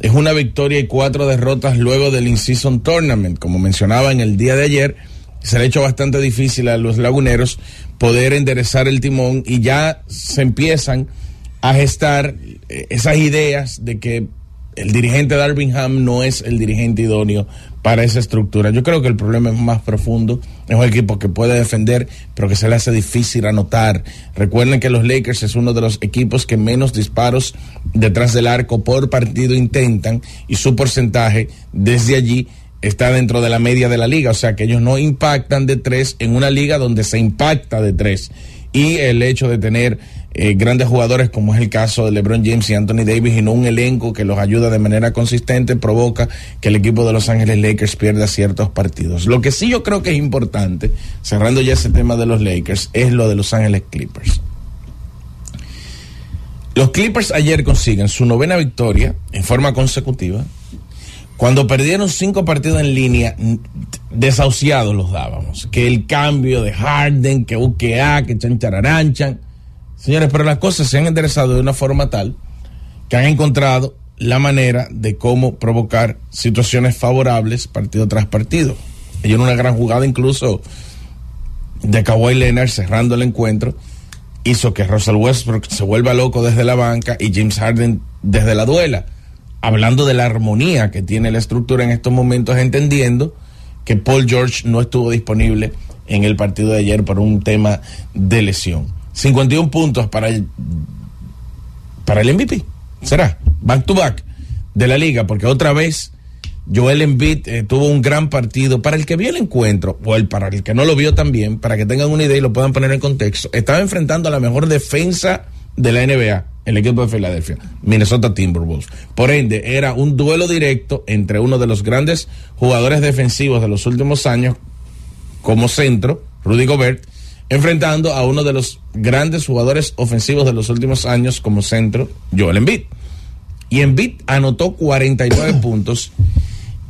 es una victoria y cuatro derrotas luego del In-Season Tournament. Como mencionaba en el día de ayer, se le ha hecho bastante difícil a los laguneros poder enderezar el timón y ya se empiezan a gestar eh, esas ideas de que el dirigente Darvingham no es el dirigente idóneo para esa estructura. Yo creo que el problema es más profundo. Es un equipo que puede defender, pero que se le hace difícil anotar. Recuerden que los Lakers es uno de los equipos que menos disparos detrás del arco por partido intentan y su porcentaje desde allí está dentro de la media de la liga. O sea que ellos no impactan de tres en una liga donde se impacta de tres. Y el hecho de tener eh, grandes jugadores como es el caso de LeBron James y Anthony Davis y no un elenco que los ayuda de manera consistente provoca que el equipo de Los Ángeles Lakers pierda ciertos partidos. Lo que sí yo creo que es importante, cerrando ya ese tema de los Lakers, es lo de Los Ángeles Clippers. Los Clippers ayer consiguen su novena victoria en forma consecutiva. Cuando perdieron cinco partidos en línea, desahuciados los dábamos. Que el cambio de Harden, que UKA, que chancharanchan. Señores, pero las cosas se han enderezado de una forma tal que han encontrado la manera de cómo provocar situaciones favorables partido tras partido. Hay una gran jugada incluso de Kawhi Leonard cerrando el encuentro hizo que Russell Westbrook se vuelva loco desde la banca y James Harden desde la duela. Hablando de la armonía que tiene la estructura en estos momentos, entendiendo que Paul George no estuvo disponible en el partido de ayer por un tema de lesión. 51 puntos para el, para el MVP. Será back to back de la liga, porque otra vez Joel Embiid eh, tuvo un gran partido. Para el que vio el encuentro, o el, para el que no lo vio también, para que tengan una idea y lo puedan poner en contexto, estaba enfrentando a la mejor defensa de la NBA, el equipo de Filadelfia, Minnesota Timberwolves. Por ende, era un duelo directo entre uno de los grandes jugadores defensivos de los últimos años, como centro, Rudy Gobert, enfrentando a uno de los grandes jugadores ofensivos de los últimos años, como centro, Joel Embiid. Y Embiid anotó 49 puntos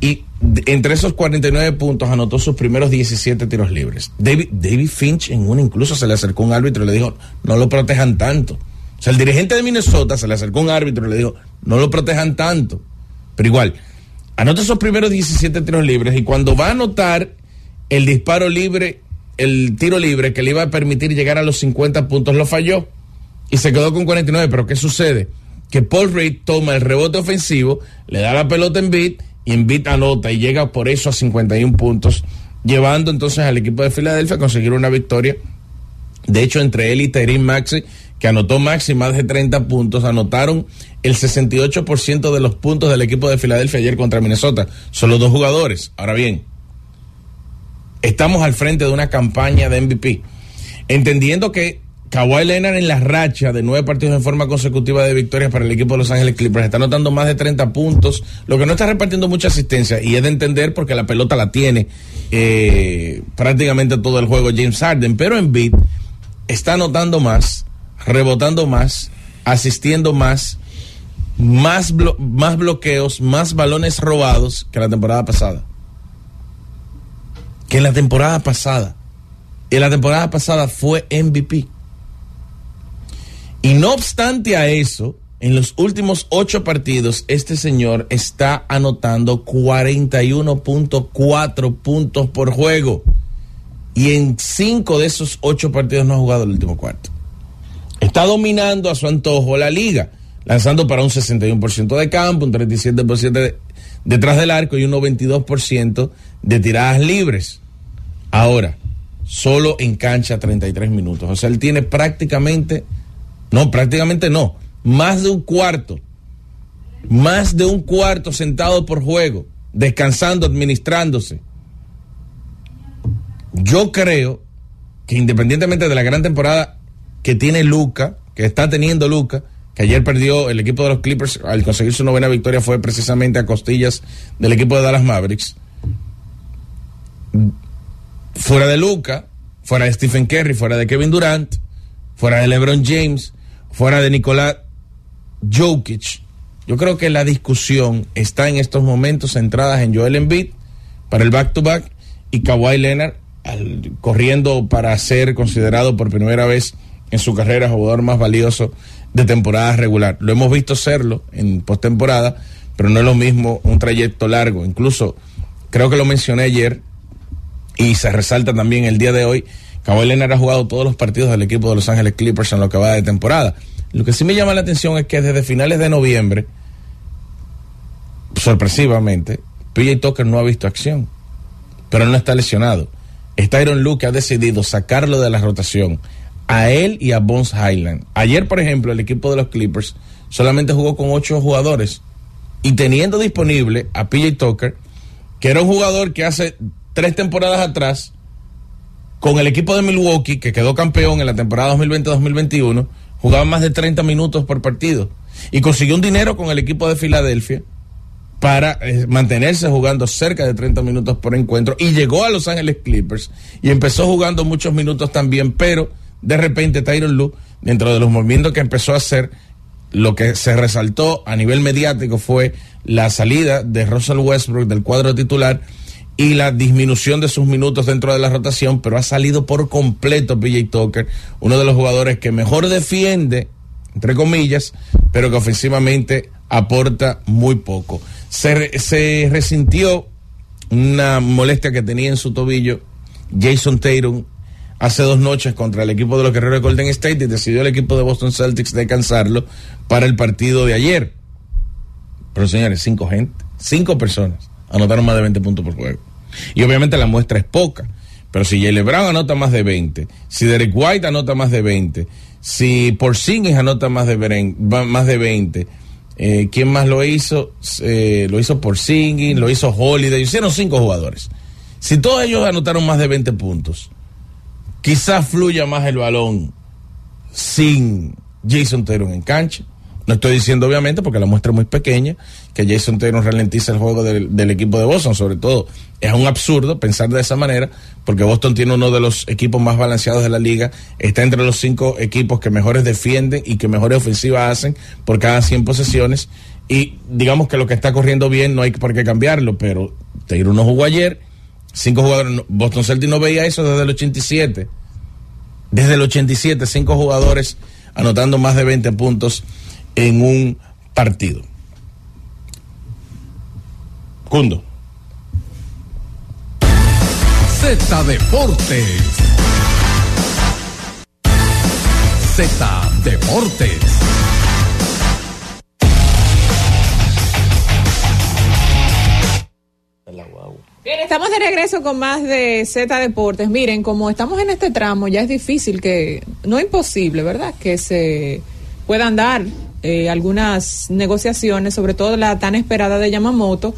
y entre esos 49 puntos anotó sus primeros 17 tiros libres. David, David Finch en uno incluso se le acercó un árbitro y le dijo, no lo protejan tanto. O sea, el dirigente de Minnesota se le acercó un árbitro y le dijo, no lo protejan tanto. Pero igual, anota esos primeros 17 tiros libres y cuando va a anotar el disparo libre, el tiro libre que le iba a permitir llegar a los 50 puntos, lo falló y se quedó con 49. Pero ¿qué sucede? Que Paul Reed toma el rebote ofensivo, le da la pelota en beat y invita nota y llega por eso a 51 puntos, llevando entonces al equipo de Filadelfia a conseguir una victoria. De hecho, entre él y Tyrin Maxi, que anotó Maxi más de 30 puntos, anotaron el 68% de los puntos del equipo de Filadelfia ayer contra Minnesota. Son los dos jugadores. Ahora bien, estamos al frente de una campaña de MVP. Entendiendo que Kawhi Leonard en la racha de nueve partidos en forma consecutiva de victorias para el equipo de Los Ángeles Clippers está anotando más de 30 puntos, lo que no está repartiendo mucha asistencia y es de entender porque la pelota la tiene eh, prácticamente todo el juego James Harden, pero en beat está anotando más, rebotando más, asistiendo más, más, más bloqueos, más balones robados que la temporada pasada. Que la temporada pasada. Y la temporada pasada fue MVP. Y no obstante a eso, en los últimos ocho partidos, este señor está anotando 41.4 puntos por juego. Y en cinco de esos ocho partidos no ha jugado el último cuarto. Está dominando a su antojo la liga, lanzando para un 61% de campo, un 37% de, detrás del arco y un 92% de tiradas libres. Ahora, solo en cancha 33 minutos. O sea, él tiene prácticamente no, prácticamente no. Más de un cuarto. Más de un cuarto sentado por juego, descansando, administrándose. Yo creo que independientemente de la gran temporada que tiene Luca, que está teniendo Luca, que ayer perdió el equipo de los Clippers al conseguir su novena victoria fue precisamente a costillas del equipo de Dallas Mavericks. Fuera de Luca, fuera de Stephen Curry, fuera de Kevin Durant, fuera de LeBron James, fuera de Nicolás Jokic, yo creo que la discusión está en estos momentos centradas en Joel Embiid para el back-to-back y Kawhi Leonard corriendo para ser considerado por primera vez en su carrera jugador más valioso de temporada regular. Lo hemos visto serlo en postemporada, pero no es lo mismo un trayecto largo. Incluso creo que lo mencioné ayer y se resalta también el día de hoy Kawhi Leonard ha jugado todos los partidos del equipo de Los Ángeles Clippers en lo que va de temporada. Lo que sí me llama la atención es que desde finales de noviembre, sorpresivamente, PJ Tucker no ha visto acción, pero no está lesionado. Está Iron Luke ha decidido sacarlo de la rotación a él y a Bones Highland. Ayer, por ejemplo, el equipo de los Clippers solamente jugó con ocho jugadores y teniendo disponible a PJ Tucker, que era un jugador que hace tres temporadas atrás con el equipo de Milwaukee, que quedó campeón en la temporada 2020-2021, jugaba más de 30 minutos por partido. Y consiguió un dinero con el equipo de Filadelfia para eh, mantenerse jugando cerca de 30 minutos por encuentro y llegó a Los Ángeles Clippers y empezó jugando muchos minutos también, pero de repente Tyron Lue, dentro de los movimientos que empezó a hacer, lo que se resaltó a nivel mediático fue la salida de Russell Westbrook del cuadro titular y la disminución de sus minutos dentro de la rotación, pero ha salido por completo PJ Tucker, uno de los jugadores que mejor defiende, entre comillas, pero que ofensivamente aporta muy poco. Se, se resintió una molestia que tenía en su tobillo Jason Tatum hace dos noches contra el equipo de los guerreros de Golden State y decidió el equipo de Boston Celtics descansarlo para el partido de ayer. Pero señores, cinco gente, cinco personas anotaron más de 20 puntos por juego. Y obviamente la muestra es poca. Pero si Jalen Brown anota más de 20, si Derek White anota más de 20, si Porzingis anota más de, más de 20, eh, ¿quién más lo hizo? Eh, lo hizo Porzingis, lo hizo Holiday, hicieron cinco jugadores. Si todos ellos anotaron más de 20 puntos, quizás fluya más el balón sin Jason Taylor en cancha. No estoy diciendo, obviamente, porque la muestra es muy pequeña, que Jason Taylor ralentiza el juego del, del, equipo de Boston. Sobre todo, es un absurdo pensar de esa manera, porque Boston tiene uno de los equipos más balanceados de la liga. Está entre los cinco equipos que mejores defienden y que mejores ofensivas hacen por cada 100 posesiones. Y digamos que lo que está corriendo bien no hay por qué cambiarlo, pero Taylor no jugó ayer. Cinco jugadores. Boston Celtics no veía eso desde el 87. Desde el 87, cinco jugadores anotando más de 20 puntos en un partido. Cundo. Z Deportes. Z Deportes. Bien, estamos de regreso con más de Z Deportes. Miren, como estamos en este tramo, ya es difícil que, no imposible, ¿verdad? Que se puedan dar eh, algunas negociaciones, sobre todo la tan esperada de Yamamoto,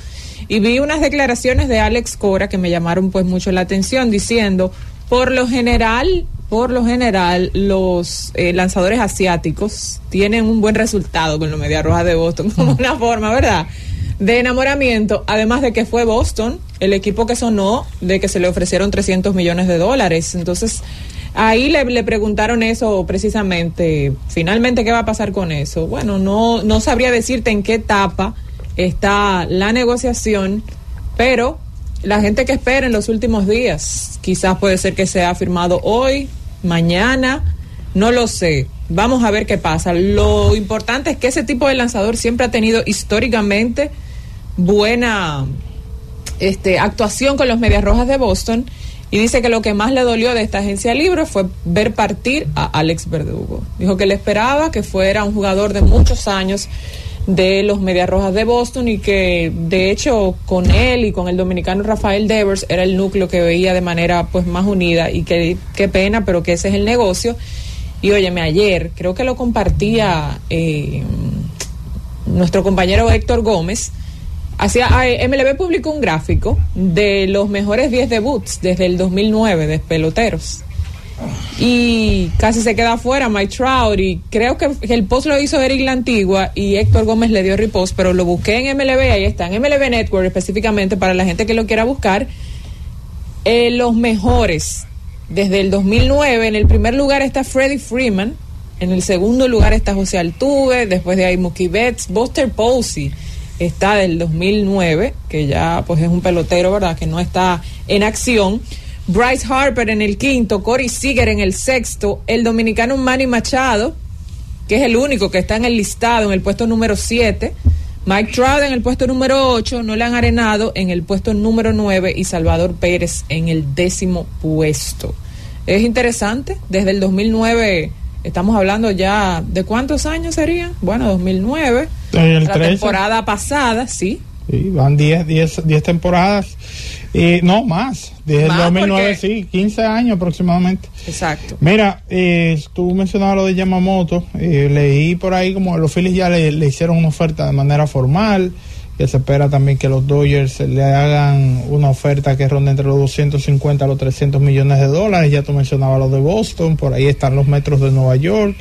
y vi unas declaraciones de Alex Cora que me llamaron pues mucho la atención, diciendo, por lo general, por lo general, los eh, lanzadores asiáticos tienen un buen resultado con los Media Rojas de Boston, como una forma, ¿verdad? De enamoramiento, además de que fue Boston el equipo que sonó de que se le ofrecieron 300 millones de dólares. Entonces, Ahí le, le, preguntaron eso precisamente, finalmente, ¿qué va a pasar con eso? Bueno, no, no sabría decirte en qué etapa está la negociación, pero la gente que espera en los últimos días, quizás puede ser que sea firmado hoy, mañana, no lo sé. Vamos a ver qué pasa. Lo importante es que ese tipo de lanzador siempre ha tenido históricamente buena este, actuación con los Medias Rojas de Boston y dice que lo que más le dolió de esta agencia libre fue ver partir a Alex Verdugo. Dijo que le esperaba que fuera un jugador de muchos años de los Medias Rojas de Boston y que de hecho con él y con el dominicano Rafael Devers era el núcleo que veía de manera pues más unida y que qué pena, pero que ese es el negocio. Y óyeme, ayer creo que lo compartía eh, nuestro compañero Héctor Gómez MLB publicó un gráfico de los mejores 10 debuts desde el 2009 de peloteros. Y casi se queda afuera Mike Trout y creo que el post lo hizo Eric La Antigua y Héctor Gómez le dio repost, pero lo busqué en MLB, ahí está, en MLB Network específicamente para la gente que lo quiera buscar. Eh, los mejores desde el 2009, en el primer lugar está Freddie Freeman, en el segundo lugar está José Altuve, después de ahí Mookie Betts, Buster Posey está del 2009, que ya pues es un pelotero, ¿verdad? Que no está en acción. Bryce Harper en el quinto, Corey Seager en el sexto, el dominicano Manny Machado, que es el único que está en el listado en el puesto número 7, Mike Trout en el puesto número 8, Nolan Arenado en el puesto número 9 y Salvador Pérez en el décimo puesto. Es interesante, desde el 2009 estamos hablando ya de cuántos años serían, bueno, 2009 la temporada pasada, sí. Sí, van 10 10 10 temporadas. y no, más. Desde el 2009, sí, 15 años aproximadamente. Exacto. Mira, eh, tú mencionabas lo de Yamamoto. Eh, leí por ahí como los Phillies ya le, le, hicieron una oferta de manera formal. Que se espera también que los Dodgers le hagan una oferta que ronde entre los 250 a los 300 millones de dólares. Ya tú mencionabas lo de Boston. Por ahí están los metros de Nueva York.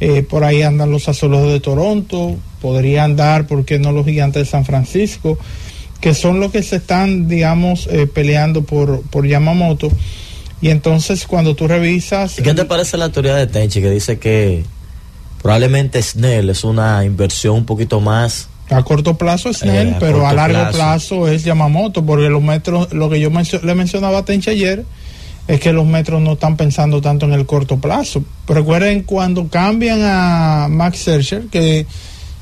Eh, por ahí andan los azulejos de Toronto, podría andar, ¿por qué no los gigantes de San Francisco? que son los que se están, digamos, eh, peleando por, por Yamamoto. Y entonces cuando tú revisas... ¿Y ¿Qué te parece la teoría de Tenchi que dice que probablemente Snell es una inversión un poquito más... A corto plazo es Snell, Eh, a pero a largo plazo. plazo. es Yamamoto, porque los metros, lo que yo mencio- le mencionaba a Tenchi ayer, es que los metros no están pensando tanto en el corto plazo. Recuerden cuando cambian a Max Scherzer, que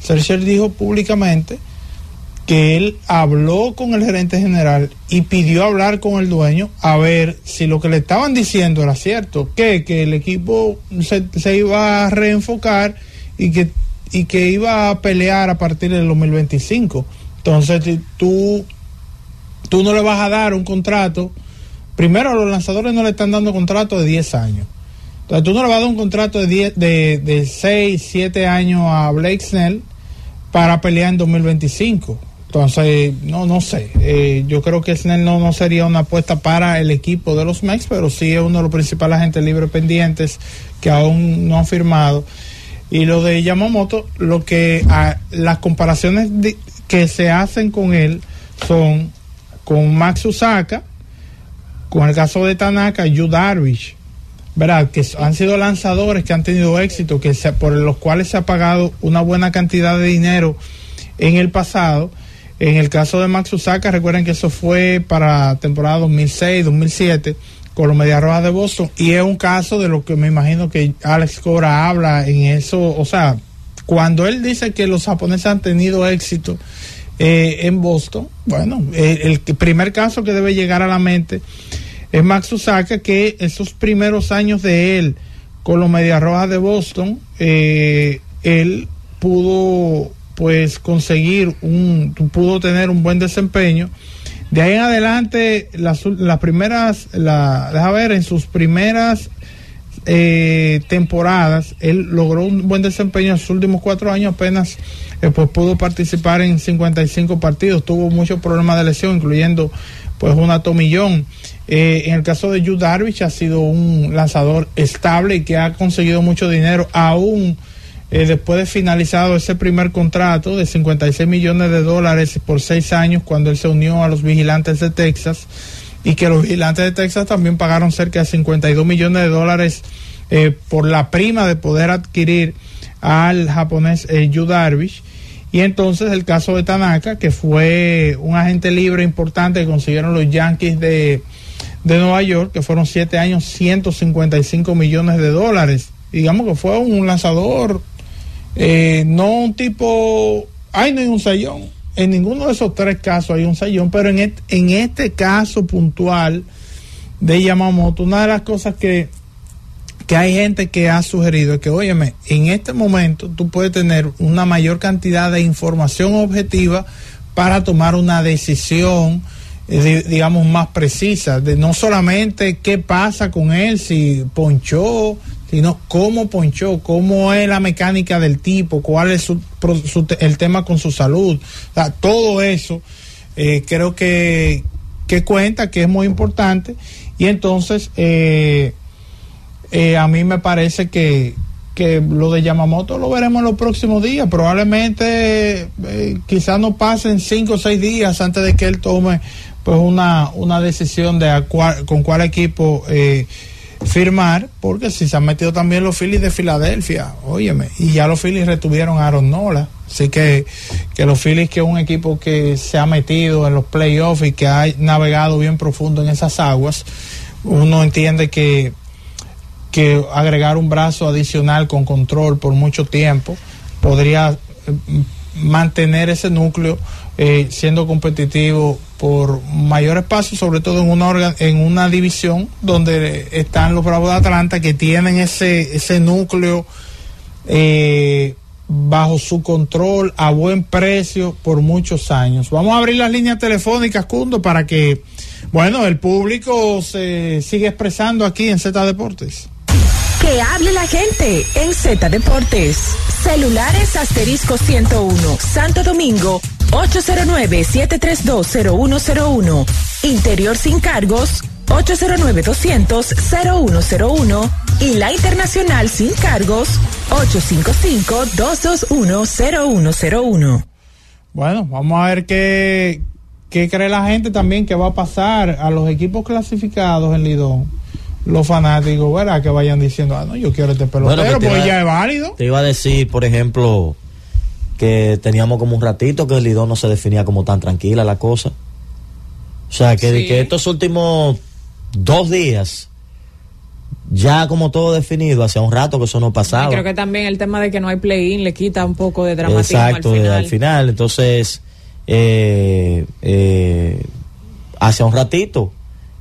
Scherzer dijo públicamente que él habló con el gerente general y pidió hablar con el dueño a ver si lo que le estaban diciendo era cierto, que, que el equipo se, se iba a reenfocar y que, y que iba a pelear a partir del 2025. Entonces tú, tú no le vas a dar un contrato, primero los lanzadores no le están dando contrato de 10 años. Entonces tú no le vas a dar un contrato de, 10, de, de 6, 7 años a Blake Snell para pelear en 2025. Entonces, no, no sé. Eh, yo creo que Snell no, no sería una apuesta para el equipo de los Mex, pero sí es uno de los principales agentes libres pendientes que aún no han firmado. Y lo de Yamamoto, lo que a- las comparaciones que se hacen con él son con Max Usaka, con el caso de Tanaka, Yu Darvish, ¿verdad? Que han sido lanzadores que han tenido éxito, que se- por los cuales se ha pagado una buena cantidad de dinero en el pasado. En el caso de Max Usaka, recuerden que eso fue para temporada 2006, 2007 con los Medias Rojas de Boston y es un caso de lo que me imagino que Alex Cora habla en eso, o sea, cuando él dice que los japoneses han tenido éxito eh, en Boston, bueno, eh, el primer caso que debe llegar a la mente es Max Usaka, que esos primeros años de él con los Medias Rojas de Boston, eh, él pudo pues conseguir un, pudo tener un buen desempeño. De ahí en adelante, las, las primeras, la, deja ver, en sus primeras eh, temporadas, él logró un buen desempeño en sus últimos cuatro años, apenas eh, pues pudo participar en 55 partidos, tuvo muchos problemas de lesión, incluyendo pues una tomillón. Eh, en el caso de Yu Darvish ha sido un lanzador estable y que ha conseguido mucho dinero, aún eh, después de finalizado ese primer contrato de 56 millones de dólares por seis años cuando él se unió a los vigilantes de Texas y que los vigilantes de Texas también pagaron cerca de 52 millones de dólares eh, por la prima de poder adquirir al japonés eh, Yu Darvish. Y entonces el caso de Tanaka, que fue un agente libre importante que consiguieron los Yankees de, de Nueva York, que fueron siete años, 155 millones de dólares. Digamos que fue un lanzador, eh, no un tipo, ay, no hay un sayón. En ninguno de esos tres casos hay un sayón, pero en este, en este caso puntual de Yamamoto, una de las cosas que, que hay gente que ha sugerido es que, óyeme, en este momento tú puedes tener una mayor cantidad de información objetiva para tomar una decisión, eh, di- digamos, más precisa, de no solamente qué pasa con él, si ponchó, sino cómo ponchó, cómo es la mecánica del tipo, cuál es su, su el tema con su salud, todo eso eh, creo que, que cuenta, que es muy importante, y entonces eh, eh, a mí me parece que, que lo de Yamamoto lo veremos en los próximos días. Probablemente eh, quizás no pasen cinco o seis días antes de que él tome pues una, una decisión de a cuál- con cuál equipo firmar, porque si se han metido también los Phillies de Filadelfia, óyeme, y ya los Phillies retuvieron a Aaron Nola, así que, que los Phillies que es un equipo que se ha metido en los playoffs y que ha navegado bien profundo en esas aguas, uno entiende que que agregar un brazo adicional con control por mucho tiempo podría eh, mantener ese núcleo eh, siendo competitivo por mayor espacio, sobre todo en una orga- en una división donde están los Bravos de Atlanta que tienen ese ese núcleo eh, bajo su control a buen precio por muchos años. Vamos a abrir las líneas telefónicas, Cundo, para que, bueno, el público se siga expresando aquí en Z Deportes. Que hable la gente en Z Deportes. Celulares asterisco 101, Santo Domingo, 809-7320101. Interior sin cargos, 809-200-0101. y la internacional sin cargos 855-221-0101. Bueno, vamos a ver qué, qué cree la gente también que va a pasar a los equipos clasificados en Lidón. Los fanáticos, ¿verdad? Que vayan diciendo, ah, no, yo quiero este pelotero Bueno, porque iba- ya es válido. Te iba a decir, por ejemplo, que teníamos como un ratito que el Lidón no se definía como tan tranquila la cosa. O sea, que, Sí. que estos últimos dos días, ya como todo definido, hacía un rato que eso no Y pasaba. creo que también el tema de que no hay play-in le quita un poco de dramatismo Exacto, al final. al final. Entonces, eh, eh, hace un ratito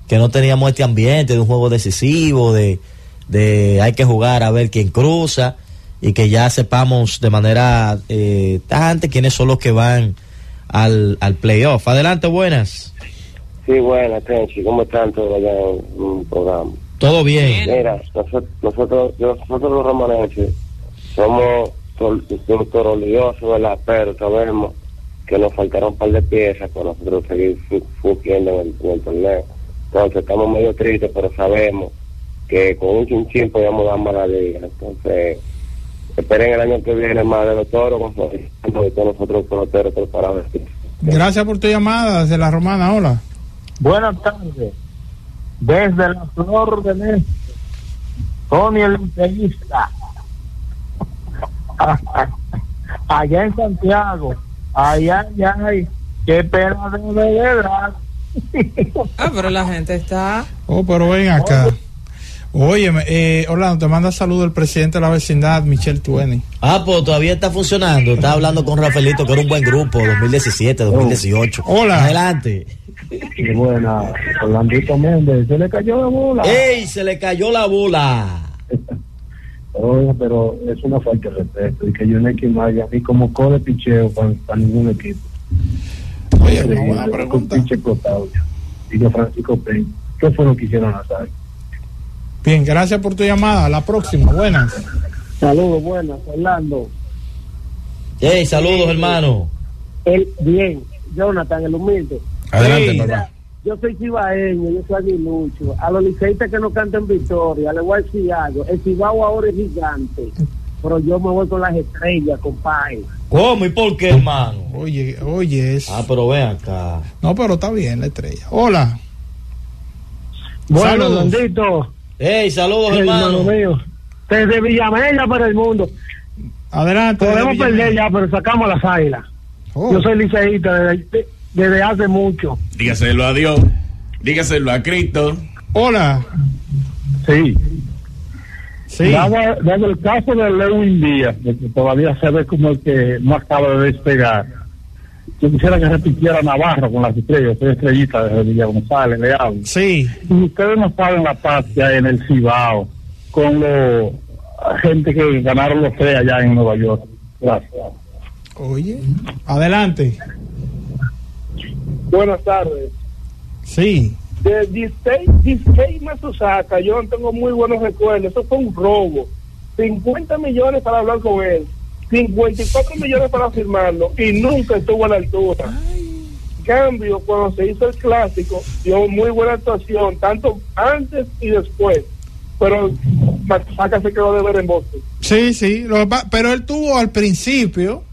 que no teníamos este ambiente de un juego decisivo, de, de hay que jugar a ver quién cruza y que ya sepamos de manera eh, tajante quiénes son los que van al, al playoff. Adelante, buenas. Sí, buenas, Tenchi. ¿Cómo están todos allá en el programa? Todo bien. Mira, nosotros, nosotros, nosotros los romaneses somos tol- toroliosos, ¿verdad? Pero sabemos que nos faltaron un par de piezas para nosotros seguir fu- fungiendo en el, en el torneo. Entonces estamos medio tristes, pero sabemos que con un chinchín podemos dar más la liga. Entonces, esperen el año que viene más de los toros, con todos nosotros peloteros preparados. Gracias por tu llamada desde la romana, hola. Buenas tardes. Desde la flor de México, Tony el entrevista. Allá en Santiago. Allá, allá, ay, qué pena de verdad. Ah, pero la gente está. Oh, pero ven acá. Oye, eh, Orlando, te manda saludo el presidente de la vecindad, Michelle Tueni. Ah, pues todavía está funcionando. Estaba hablando con Rafaelito, que era un buen grupo, 2017, 2018. Hola. Adelante. Qué buena. Orlandito Méndez, se le cayó la bola. ¡Ey! Se le cayó la bola. Oye, pero es una falta de respeto. Y que yo no hay que y a mí como core picheo para, para ningún equipo. Oye, una buena con pregunta. Y que Francisco Peña. ¿Qué fue lo que hicieron hacer? Bien, gracias por tu llamada. La próxima, buenas. Saludos, buenas, Orlando. ¡Ey! Saludos, hermano. El, bien, Jonathan, el humilde. Adelante, Sí, papá. Yo soy cibaeño, yo soy aguilucho. A los liceístas que no cantan victoria, les voy a decir algo. El Cibao ahora es gigante, pero yo me voy con las estrellas, compadre. ¿Cómo y por qué, hermano? Oye, oye. Ah, pero ven acá. No, pero está bien la estrella. Hola. Bueno, Saludos. Orlandito, ¡Ey! Saludos, hermano hermano. mío. Desde Villamella para el mundo. Adelante. Podemos perder ya, pero sacamos las águilas. Oh. Yo soy liceísta desde, desde hace mucho. Dígaselo a Dios. Dígaselo a Cristo. Hola. Sí. Sí. Dado, dado el caso de Lewin Díaz, de que todavía se ve como el que no acaba de despegar, yo quisiera que repitiera Navarro con las estrellas, soy estrellita de Villa González, le hablo. Sí. Y ustedes no saben la paz que hay en el Cibao con los gente que ganaron los tres allá en Nueva York. Gracias. Oye. Adelante. Buenas tardes. Sí. De Disney, Masusaka, yo tengo muy buenos recuerdos. Eso fue un robo. 50 millones para hablar con él. 54 millones para firmarlo. Y nunca estuvo a la altura. Cambio, cuando se hizo el clásico, dio muy buena actuación, tanto antes y después. Pero Masusaka se quedó de ver en Boston. Sí, sí. Pero él tuvo al principio,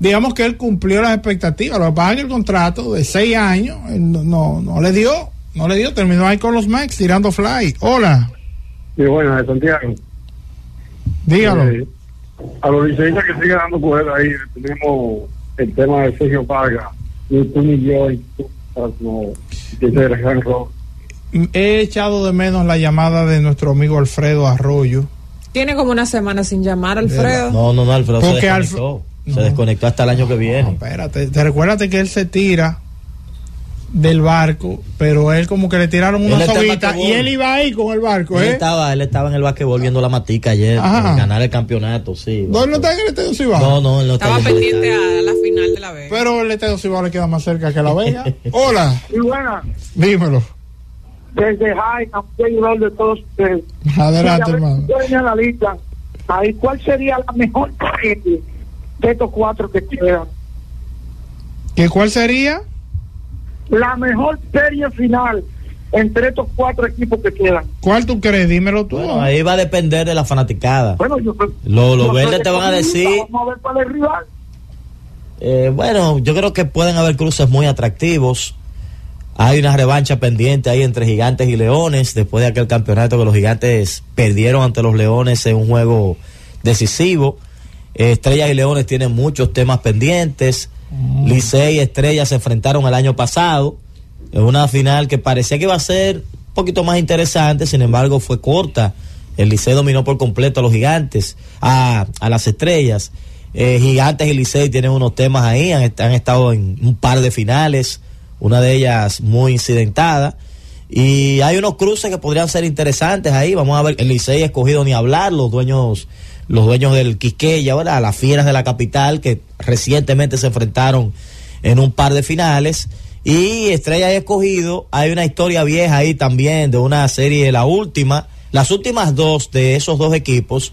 digamos que él cumplió las expectativas. Lo que el contrato de seis años no, no le dio. No le dio. Terminó ahí con los Max tirando fly. Hola. Y bueno, de Santiago. Dígalo. Eh, a los liceístas que siguen dando poder ahí, tenemos el tema de Sergio Vargas, y tú ni yo, y tú, robo. He echado de menos la llamada de nuestro amigo Alfredo Arroyo. Tiene como una semana sin llamar, Alfredo. No, no, no, Alfredo se Porque desconectó. Alf- Se no. desconectó hasta el año que viene. Espérate, te recuérdate que él se tira del barco, pero él como que le tiraron una soguita y él iba ahí con el barco, Él ¿eh? estaba, él estaba en el basquetbol viendo la matica ayer, Ajá. eh, ganar el campeonato, sí. No, él no está en el Estadio Cibao. No, no, él no está Estaba pendiente a la final de la Vega. Pero el Estadio Cibao le queda más cerca que la Vega. Hola, Y bueno, dímelo. desde High, campeón de todos ustedes. Adelante, hermano. yo la lista. Ahí, ¿cuál sería la mejor de estos cuatro que quedan? ¿Qué cuál sería? La mejor serie final entre estos cuatro equipos que quedan. ¿Cuál tú crees? Dímelo tú. Bueno, ahí va a depender de la fanaticada. Bueno, yo Los verdes te van a decir. Vamos a ver cuál es el rival. Eh, bueno, yo creo que pueden haber cruces muy atractivos. Hay una revancha pendiente ahí entre Gigantes y Leones después de aquel campeonato que los Gigantes perdieron ante los Leones en un juego decisivo. Eh, Estrellas y Leones tienen muchos temas pendientes. Licey y Estrellas se enfrentaron el año pasado en una final que parecía que iba a ser un poquito más interesante, sin embargo fue corta. El Licey dominó por completo a los Gigantes, a, a las Estrellas. Eh, Gigantes y Licey tienen unos temas ahí, han estado en un par de finales, una de ellas muy incidentada. Y hay unos cruces que podrían ser interesantes ahí. Vamos a ver, el Licey escogido ni hablar, los dueños, los dueños del Quisqueya, ¿verdad? Las fieras de la capital que recientemente se enfrentaron en un par de finales. Y Estrella y Escogido, hay una historia vieja ahí también de una serie, la última, las últimas dos de esos dos equipos.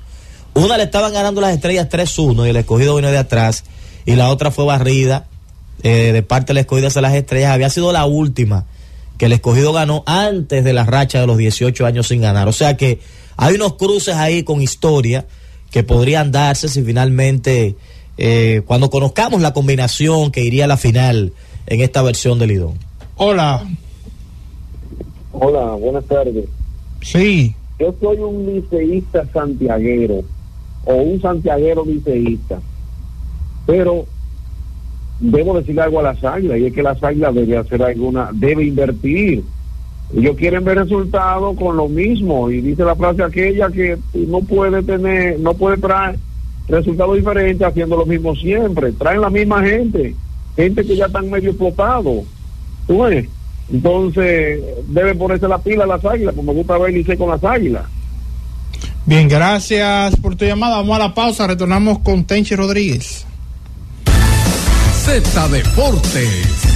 Una le estaban ganando las estrellas 3-1 y el escogido vino de atrás. Y la otra fue barrida eh, de parte del escogido hacia las estrellas. Había sido la última que el escogido ganó antes de la racha de los 18 años sin ganar. O sea que hay unos cruces ahí con historia que podrían darse si finalmente, eh, cuando conozcamos la combinación que iría a la final en esta versión del Lidón. Hola. Hola, buenas tardes. Sí. Yo soy un liceísta santiaguero o un santiaguero liceísta, pero debo decirle algo a las águilas y es que las águilas debe hacer alguna, debe invertir. Ellos quieren ver resultados con lo mismo y dice la frase aquella que no puede tener, no puede traer resultados diferentes haciendo lo mismo siempre. Traen la misma gente, gente que ya están medio explotados. ¿Tú ves? Entonces, debe ponerse la pila a las águilas, como me gusta ver Licey con las águilas. Bien, gracias por tu llamada. Vamos a la pausa. Retornamos con Tenchi Rodríguez. Z Deportes.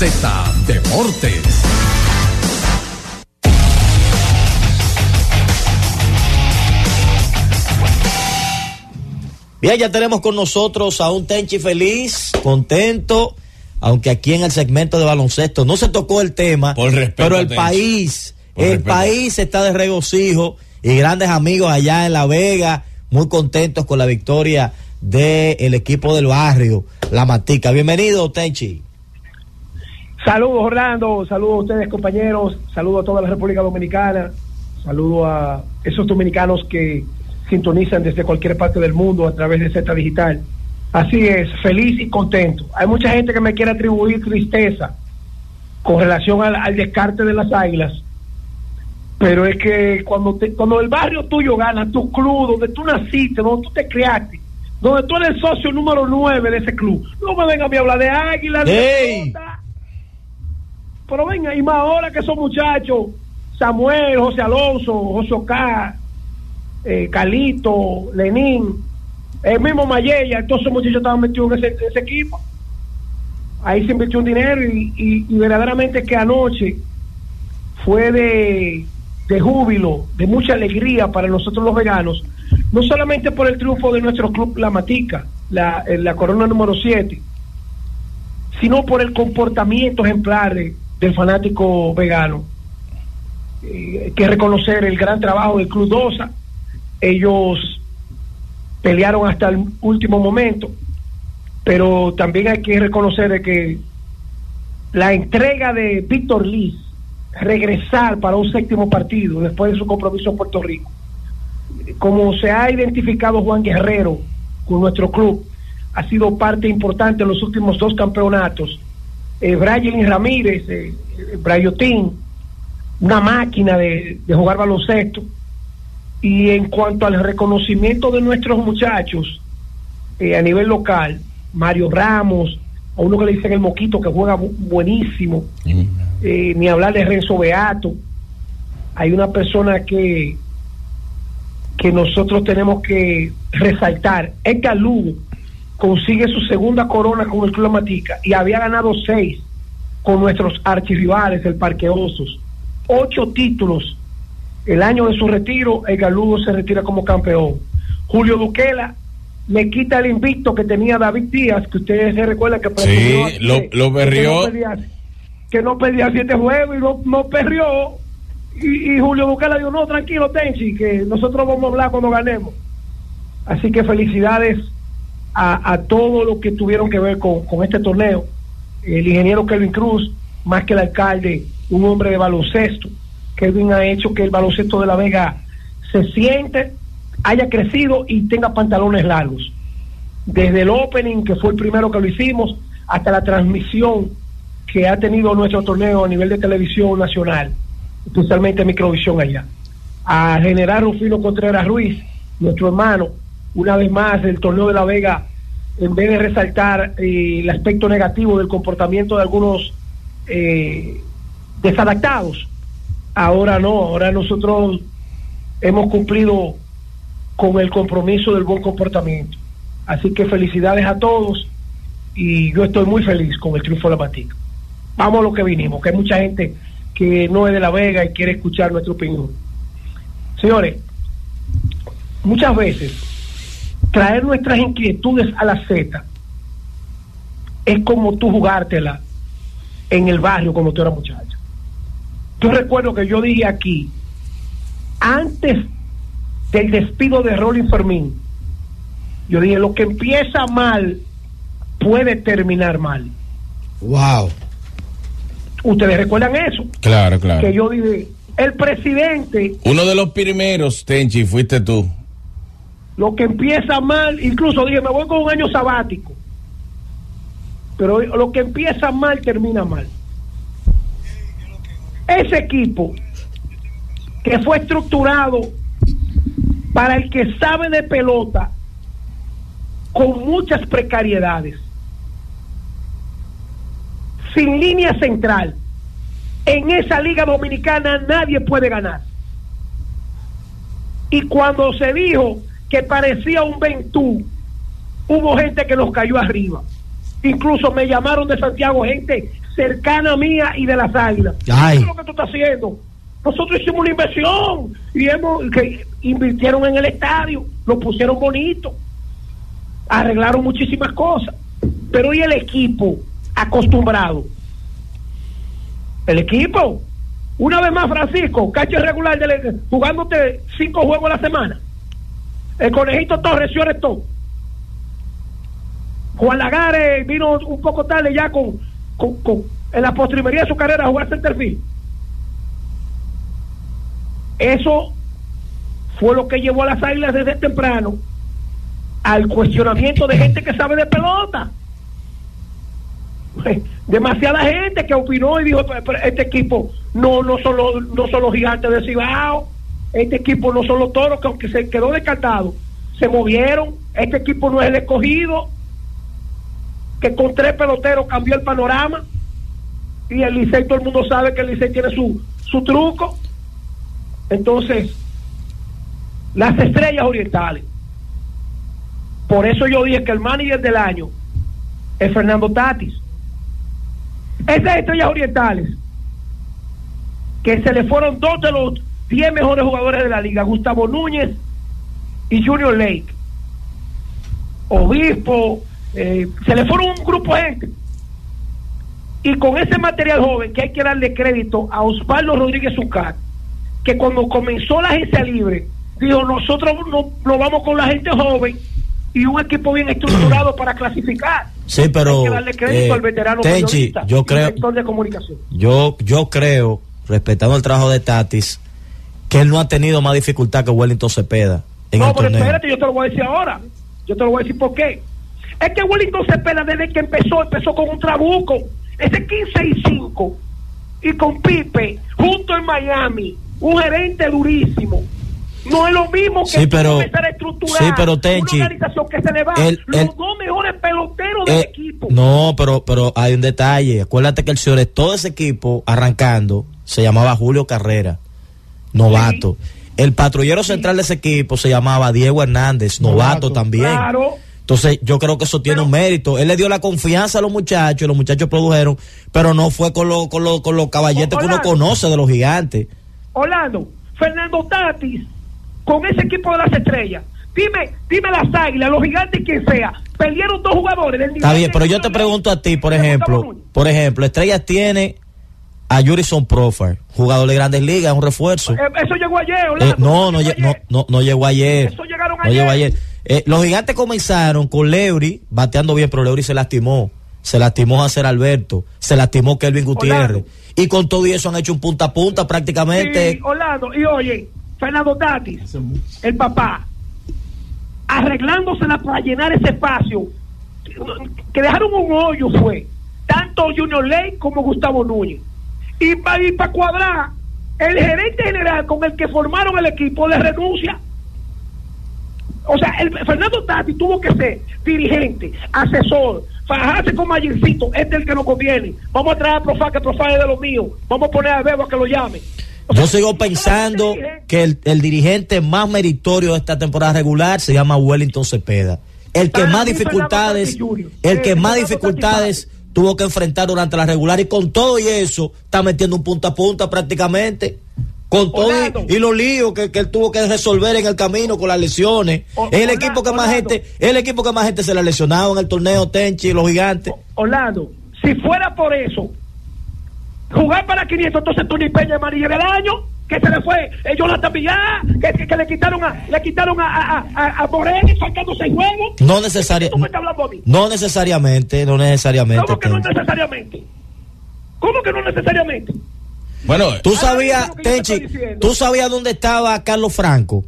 Z Deportes. Bien, ya tenemos con nosotros a un Tenchi feliz, contento, aunque aquí en el segmento de baloncesto no se tocó el tema, pero el Tenchi. país, Por el respeto. país está de regocijo y grandes amigos allá en La Vega, muy contentos con la victoria del equipo del barrio, La Matica. Bienvenido, Tenchi. Saludos Orlando, saludos a ustedes compañeros, saludos a toda la República Dominicana, saludos a esos dominicanos que sintonizan desde cualquier parte del mundo a través de Z Digital. Así es, feliz y contento. Hay mucha gente que me quiere atribuir tristeza con relación al, al descarte de las águilas, pero es que cuando, te- cuando el barrio tuyo gana, tu club, donde tú naciste, donde tú te criaste, donde tú eres el socio número 9 de ese club, no me vengan a mí hablar de águilas, de. Pero venga, y más ahora que son muchachos, Samuel, José Alonso, José Ocá, eh, Calito, Lenín, el mismo Mayella, todos esos muchachos estaban metidos en ese, equipo. Ahí se invirtió un dinero y, verdaderamente que anoche fue de, de júbilo, de mucha alegría para nosotros los veganos, no solamente por el triunfo de nuestro club La Matica, la, en la corona número 7, sino por el comportamiento ejemplar de- del fanático vegano. Eh, hay que reconocer el gran trabajo del Club Dosa. Ellos pelearon hasta el último momento, pero también hay que reconocer que la entrega de Víctor Liz, regresar para un séptimo partido después de su compromiso en Puerto Rico, como se ha identificado Juan Guerrero con nuestro club, ha sido parte importante en los últimos dos campeonatos. Eh, Brian Ramírez, eh, eh, Brayotín, una máquina de, de jugar baloncesto. Y en cuanto al reconocimiento de nuestros muchachos eh, a nivel local, Mario Ramos, a uno que le dicen el Moquito que juega bu- buenísimo, eh, ni hablar de Renzo Beato. Hay una persona que que nosotros tenemos que resaltar. Edgar Lugo consigue su segunda corona con el Club Matica y había ganado seis con nuestros archirrivales, el Parque Osos. Ocho títulos. El año de su retiro, Edgar Lugo se retira como campeón. Julio Duquela le quita el invicto que tenía David Díaz, que ustedes se recuerdan que presumió Sí, lo, lo de que no pelease. que no perdía siete juegos y no, no perrió. Y, y Julio Bucala dijo, no, tranquilo, Tenchi, que nosotros vamos a hablar cuando ganemos. Así que felicidades a, todos los que tuvieron que ver con, con este torneo. El ingeniero Kelvin Cruz, más que el alcalde, un hombre de baloncesto. Kelvin ha hecho que el baloncesto de La Vega se siente, haya crecido y tenga pantalones largos. Desde el opening, que fue el primero que lo hicimos, hasta la transmisión que ha tenido nuestro torneo a nivel de televisión nacional, especialmente Microvisión allá. A General Rufino Contreras Ruiz, nuestro hermano, una vez más el torneo de La Vega, en vez de resaltar eh, el aspecto negativo del comportamiento de algunos eh, desadaptados, ahora no, ahora nosotros hemos cumplido con el compromiso del buen comportamiento. Así que felicidades a todos y yo estoy muy feliz con el triunfo de la Matica. Vamos a lo que vinimos, que hay mucha gente que no es de La Vega y quiere escuchar nuestra opinión. Señores, muchas veces traer nuestras inquietudes a la Z es como tú jugártela en el barrio cuando tú eras muchacho. Yo recuerdo que yo dije aquí, antes del despido de Rolling Fermín, yo dije, lo que empieza mal puede terminar mal. Wow. ¿Ustedes recuerdan eso? Claro, claro. Que yo dije, el presidente, Uno de los primeros, Tenchi, fuiste tú. Lo que empieza mal, incluso dije, me voy con un año sabático. Pero lo que empieza mal termina mal. Ese equipo que fue estructurado para el que sabe de pelota con muchas precariedades, sin línea central, en esa liga dominicana nadie puede ganar. Y cuando se dijo que parecía un Ventú, hubo gente que nos cayó arriba. Incluso me llamaron de Santiago gente cercana mía y de las águilas. Ay. ¿Qué es lo que tú estás haciendo? Nosotros hicimos una inversión y hemos que invirtieron en el estadio, lo pusieron bonito, arreglaron muchísimas cosas. Pero y el equipo acostumbrado. El equipo, una vez más, Francisco, cacho regular de, jugándote cinco juegos a la semana. El conejito Torres se arrestó. Juan Lagares vino un poco tarde ya con, con, con- en la postrimería de su carrera a jugar centerfield. Eso fue lo que llevó a las águilas desde temprano al cuestionamiento de gente que sabe de pelota. Demasiada gente que opinó y dijo, "Pero- pero este equipo no, no, son no son los gigantes de Cibao, este equipo no son los toros que aunque se quedó descartado, se movieron, este equipo no es el escogido, que con tres peloteros cambió el panorama y el Licey todo el mundo sabe que el Licey tiene su, su truco. Entonces, las estrellas orientales. Por eso yo dije que el manager del año es Fernando Tatis. Esas estrellas orientales, que se le fueron dos de los 10 mejores jugadores de la liga, Gustavo Núñez y Junior Lake. Obispo, eh, se le fueron un grupo de gente. Y con ese material joven, que hay que darle crédito a Osvaldo Rodríguez Zucar, que cuando comenzó la agencia libre, dijo, nosotros no, no vamos con la gente joven y un equipo bien estructurado para clasificar. Sí, pero Hay que darle crédito eh, al veterano Tenchi, yo creo, director de comunicación. yo, yo creo, respetando el trabajo de Tatis, que él no ha tenido más dificultad que Wellington Cepeda en no, el pero torneo. espérate, yo te lo voy a decir ahora. Yo te lo voy a decir por qué. Es que Wellington Cepeda desde que empezó, empezó con un trabuco. Ese 15 y 5. Y con Pipe, junto en Miami. Un gerente durísimo. No es lo mismo que Sí, pero- comenzar a estructurar sí, pero, Tenchi, una organización que se le va el- los el- dos mejores peloteros del Eh, equipo. no, pero, pero hay un detalle. Acuérdate que el señor todo ese equipo arrancando se llamaba Julio Carrera, novato. El patrullero central de ese equipo se llamaba Diego Hernández, novato, también. Claro. Entonces, yo creo que eso tiene un mérito. Él le dio la confianza a los muchachos, los muchachos produjeron, pero no fue con, los con, los con los caballetes que uno conoce de los gigantes. Orlando, Fernando Tatis, con ese equipo de las estrellas. Dime, dime las águilas, los gigantes, quien sea. Perdieron dos jugadores del Está bien, pero yo te pregunto a ti, por ejemplo, por ejemplo, Estrellas tiene a Jurison Profar, jugador de Grandes Ligas, un refuerzo. Eh, eso llegó ayer, Eh, Orlando. no, no, lle- no, no, no llegó ayer. Eso llegaron No ayer. llegó ayer. Eh, los gigantes comenzaron con Leury bateando bien, pero Leury se lastimó. Se lastimó Hacer Alberto, se lastimó Kelvin Gutiérrez. Y con todo eso han hecho un punta a punta prácticamente. Sí, Orlando, y oye, Fernando Tatis, el papá, arreglándosela para llenar ese espacio, que dejaron un hoyo fue, tanto Junior Ley como Gustavo Núñez. Y para cuadrar, el gerente general con el que formaron el equipo le renuncia. O sea, el, Fernando Tati tuvo que ser dirigente, asesor, fajarse con Mayercito, este es el que nos conviene. Vamos a traer a Profá, que Profá es de los míos. Vamos a poner a Bebo a que lo llame. Yo sigo pensando que el, el dirigente más meritorio de esta temporada regular se llama Wellington Cepeda. El que más dificultades, el que Eh, más dificultades tuvo que enfrentar durante la regular y con todo y eso está metiendo un punta a punta prácticamente. Con todo y, y los líos que, que él tuvo que resolver en el camino con las lesiones. es el equipo que más gente, es el equipo que más gente se le ha lesionado en el torneo Tenchi, los gigantes. Orlando, si fuera por eso, jugar para 500, entonces Tony Peña es manilla del año, que se le fue eh, Jonathan Villar, que, que, que le quitaron a le quitaron a, a, a, a Moreno sacando seis juegos. No necesaria- ¿Tú me estás hablando a mí? no necesariamente, no necesariamente. ¿Cómo que no necesariamente? ¿Cómo que no necesariamente? Bueno, Tú sabías, Tenchi, tú sabías dónde estaba Carlos Franco.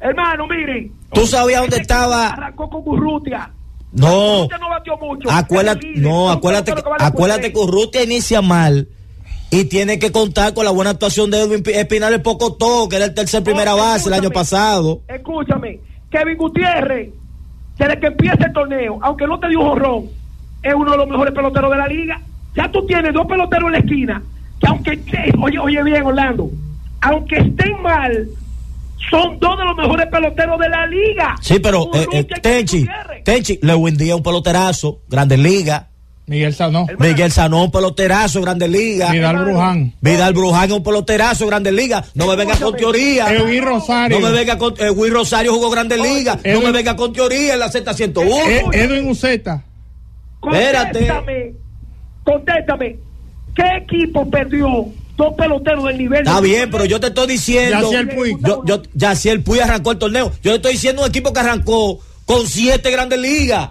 Hermano, miren. Tú sabías dónde estaba. Arrancó con Urrutia. No, no batió mucho. acuérdate, no, acuérdate, acuérdate que Urrutia inicia mal y tiene que contar con la buena actuación de Edwin Pi- Espinal el poco todo, que era el tercer primera base el año pasado. Escúchame, Kevin Gutiérrez, desde que empieza el torneo, aunque no te dio jorrón, es uno de los mejores peloteros de la liga. Ya tú tienes dos peloteros en la esquina, que aunque, esté- oye, oye bien, Orlando, aunque estén mal, son dos de los mejores peloteros de la liga. Sí, pero eh, eh, Tenchi. Tenchi, Lewin Díaz un peloterazo, Grandes Ligas. Miguel Sanó. Miguel Sanón, un peloterazo, Grandes Ligas. Vidal Bruján. Vidal Bruján es un peloterazo, Grandes Ligas. No me venga con teoría. Edwin Rosario. No me venga con. Eh, Will Rosario jugó Grandes Ligas. No me venga con teoría en la Z101. Eh, Edwin Uceta. Espérate. Contéstame, contéstame, ¿qué equipo perdió dos peloteros del nivel? Está de- bien, pero yo te estoy diciendo. Yaciel Puig. Yo, yo, Yaciel Puig arrancó el torneo. Yo te estoy diciendo un equipo que arrancó con siete grandes ligas.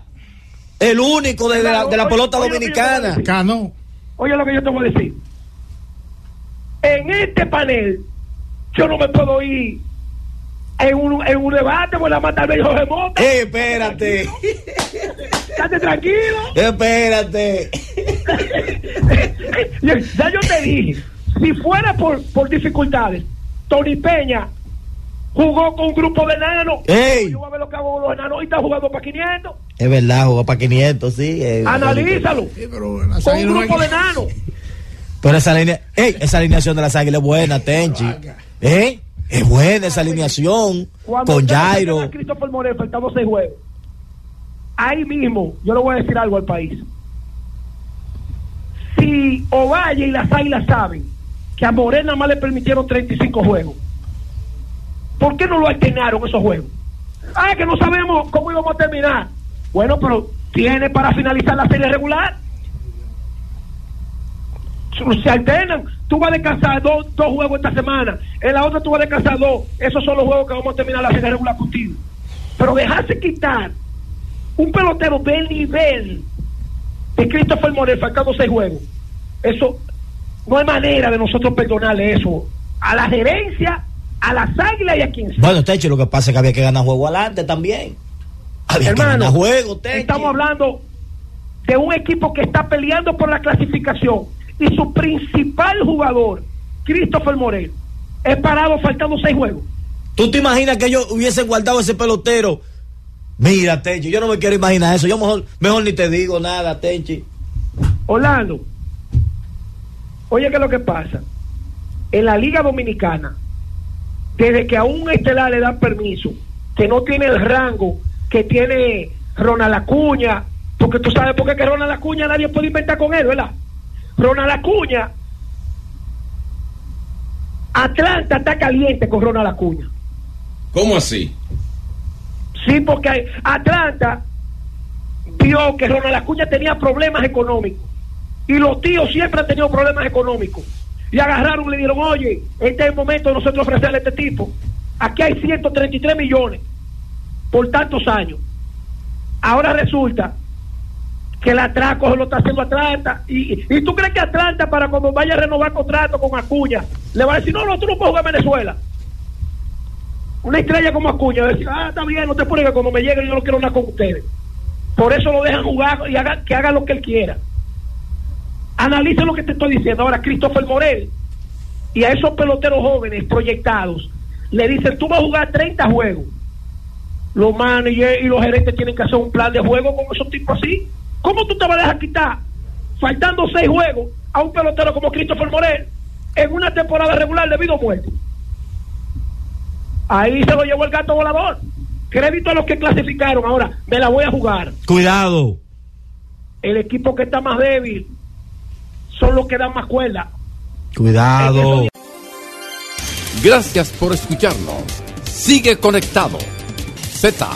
El único de, la, de la pelota Oye, oye, oye, dominicana. oye, Cano. Oye lo que yo te voy a decir. En este panel, yo no me puedo ir en un, en un debate, voy a matar a Jorge Mota. Eh, espérate. Estate tranquilo. Espérate. ya yo te dije, si fuera por, por dificultades, Tony Peña jugó con un grupo de enanos. Ey. Yo voy a ver lo que hago con los enanos y está jugando para 500. Es verdad, jugó para 500, sí. eh, Analízalo. Con un grupo de enanos. Pero esa línea, ey, esa alineación de las águilas es buena, Tenchi. ¿Eh? Es buena esa alineación. Cuando Con Jairo. a Christopher Morel faltando seis juegos. Ahí mismo, yo le voy a decir algo al país. Si Ovalle y las águilas saben que a Morel nada más le permitieron 35 juegos, ¿por qué no lo alternaron esos juegos? Ah, que no sabemos cómo íbamos a terminar. Bueno, pero tiene para finalizar la serie regular. Se alternan. Tú vas a descansar dos, dos juegos esta semana. En la otra tú vas a descansar dos. Esos son los juegos que vamos a terminar la serie regular contigo. Pero dejarse quitar un pelotero del nivel de Christopher Morel faltando seis juegos. Eso no hay manera de nosotros perdonarle eso a la gerencia, a las águilas y a quien sea. Bueno, Tenchi, lo que pasa es que había que ganar juego adelante también. Había que Hermano, ganar juego, estamos hablando de un equipo que está peleando por la clasificación y su principal jugador, Christopher Morel, es parado faltando seis juegos. ¿Tú te imaginas que ellos hubiesen guardado ese pelotero? Mira, Tenchi, yo no me quiero imaginar eso. Yo mejor, mejor ni te digo nada, Tenchi. Orlando, oye, ¿qué es lo que pasa? En la Liga Dominicana, desde que a un estelar le dan permiso, que no tiene el rango que tiene Ronald Acuña, porque tú sabes por qué que Ronald Acuña nadie puede inventar con él, ¿verdad? Ronald Acuña, Atlanta está caliente con Ronald Acuña. ¿Cómo así? Sí, porque Atlanta vio que Ronald Acuña tenía problemas económicos Y los tíos siempre han tenido problemas económicos. Y agarraron y le dijeron, oye, este es el momento de nosotros ofrecerle a este tipo. Aquí hay 133 millones por tantos años. Ahora resulta que el atraco lo está haciendo Atlanta. Y, y tú crees que Atlanta, para cuando vaya a renovar contrato con Acuña, le va a decir, no, no, tú no puedes jugar en Venezuela. Una estrella como Acuña, va a ah, está bien, no te pones que cuando me llegue yo no quiero nada con ustedes. Por eso lo dejan jugar y haga, que haga lo que él quiera. Analice lo que te estoy diciendo. Ahora, Christopher Morel y a esos peloteros jóvenes proyectados le dicen, tú vas a jugar 30 juegos. Los managers y los gerentes tienen que hacer un plan de juego con esos tipos así. ¿Cómo tú te vas a dejar quitar, faltando seis juegos, a un pelotero como Christopher Morel en una temporada regular debido a muerte? Ahí se lo llevó el gato volador. Crédito a los que clasificaron. Ahora, me la voy a jugar. Cuidado. El equipo que está más débil son los que dan más cuerda. Cuidado. Gracias por escucharnos. Sigue conectado. Z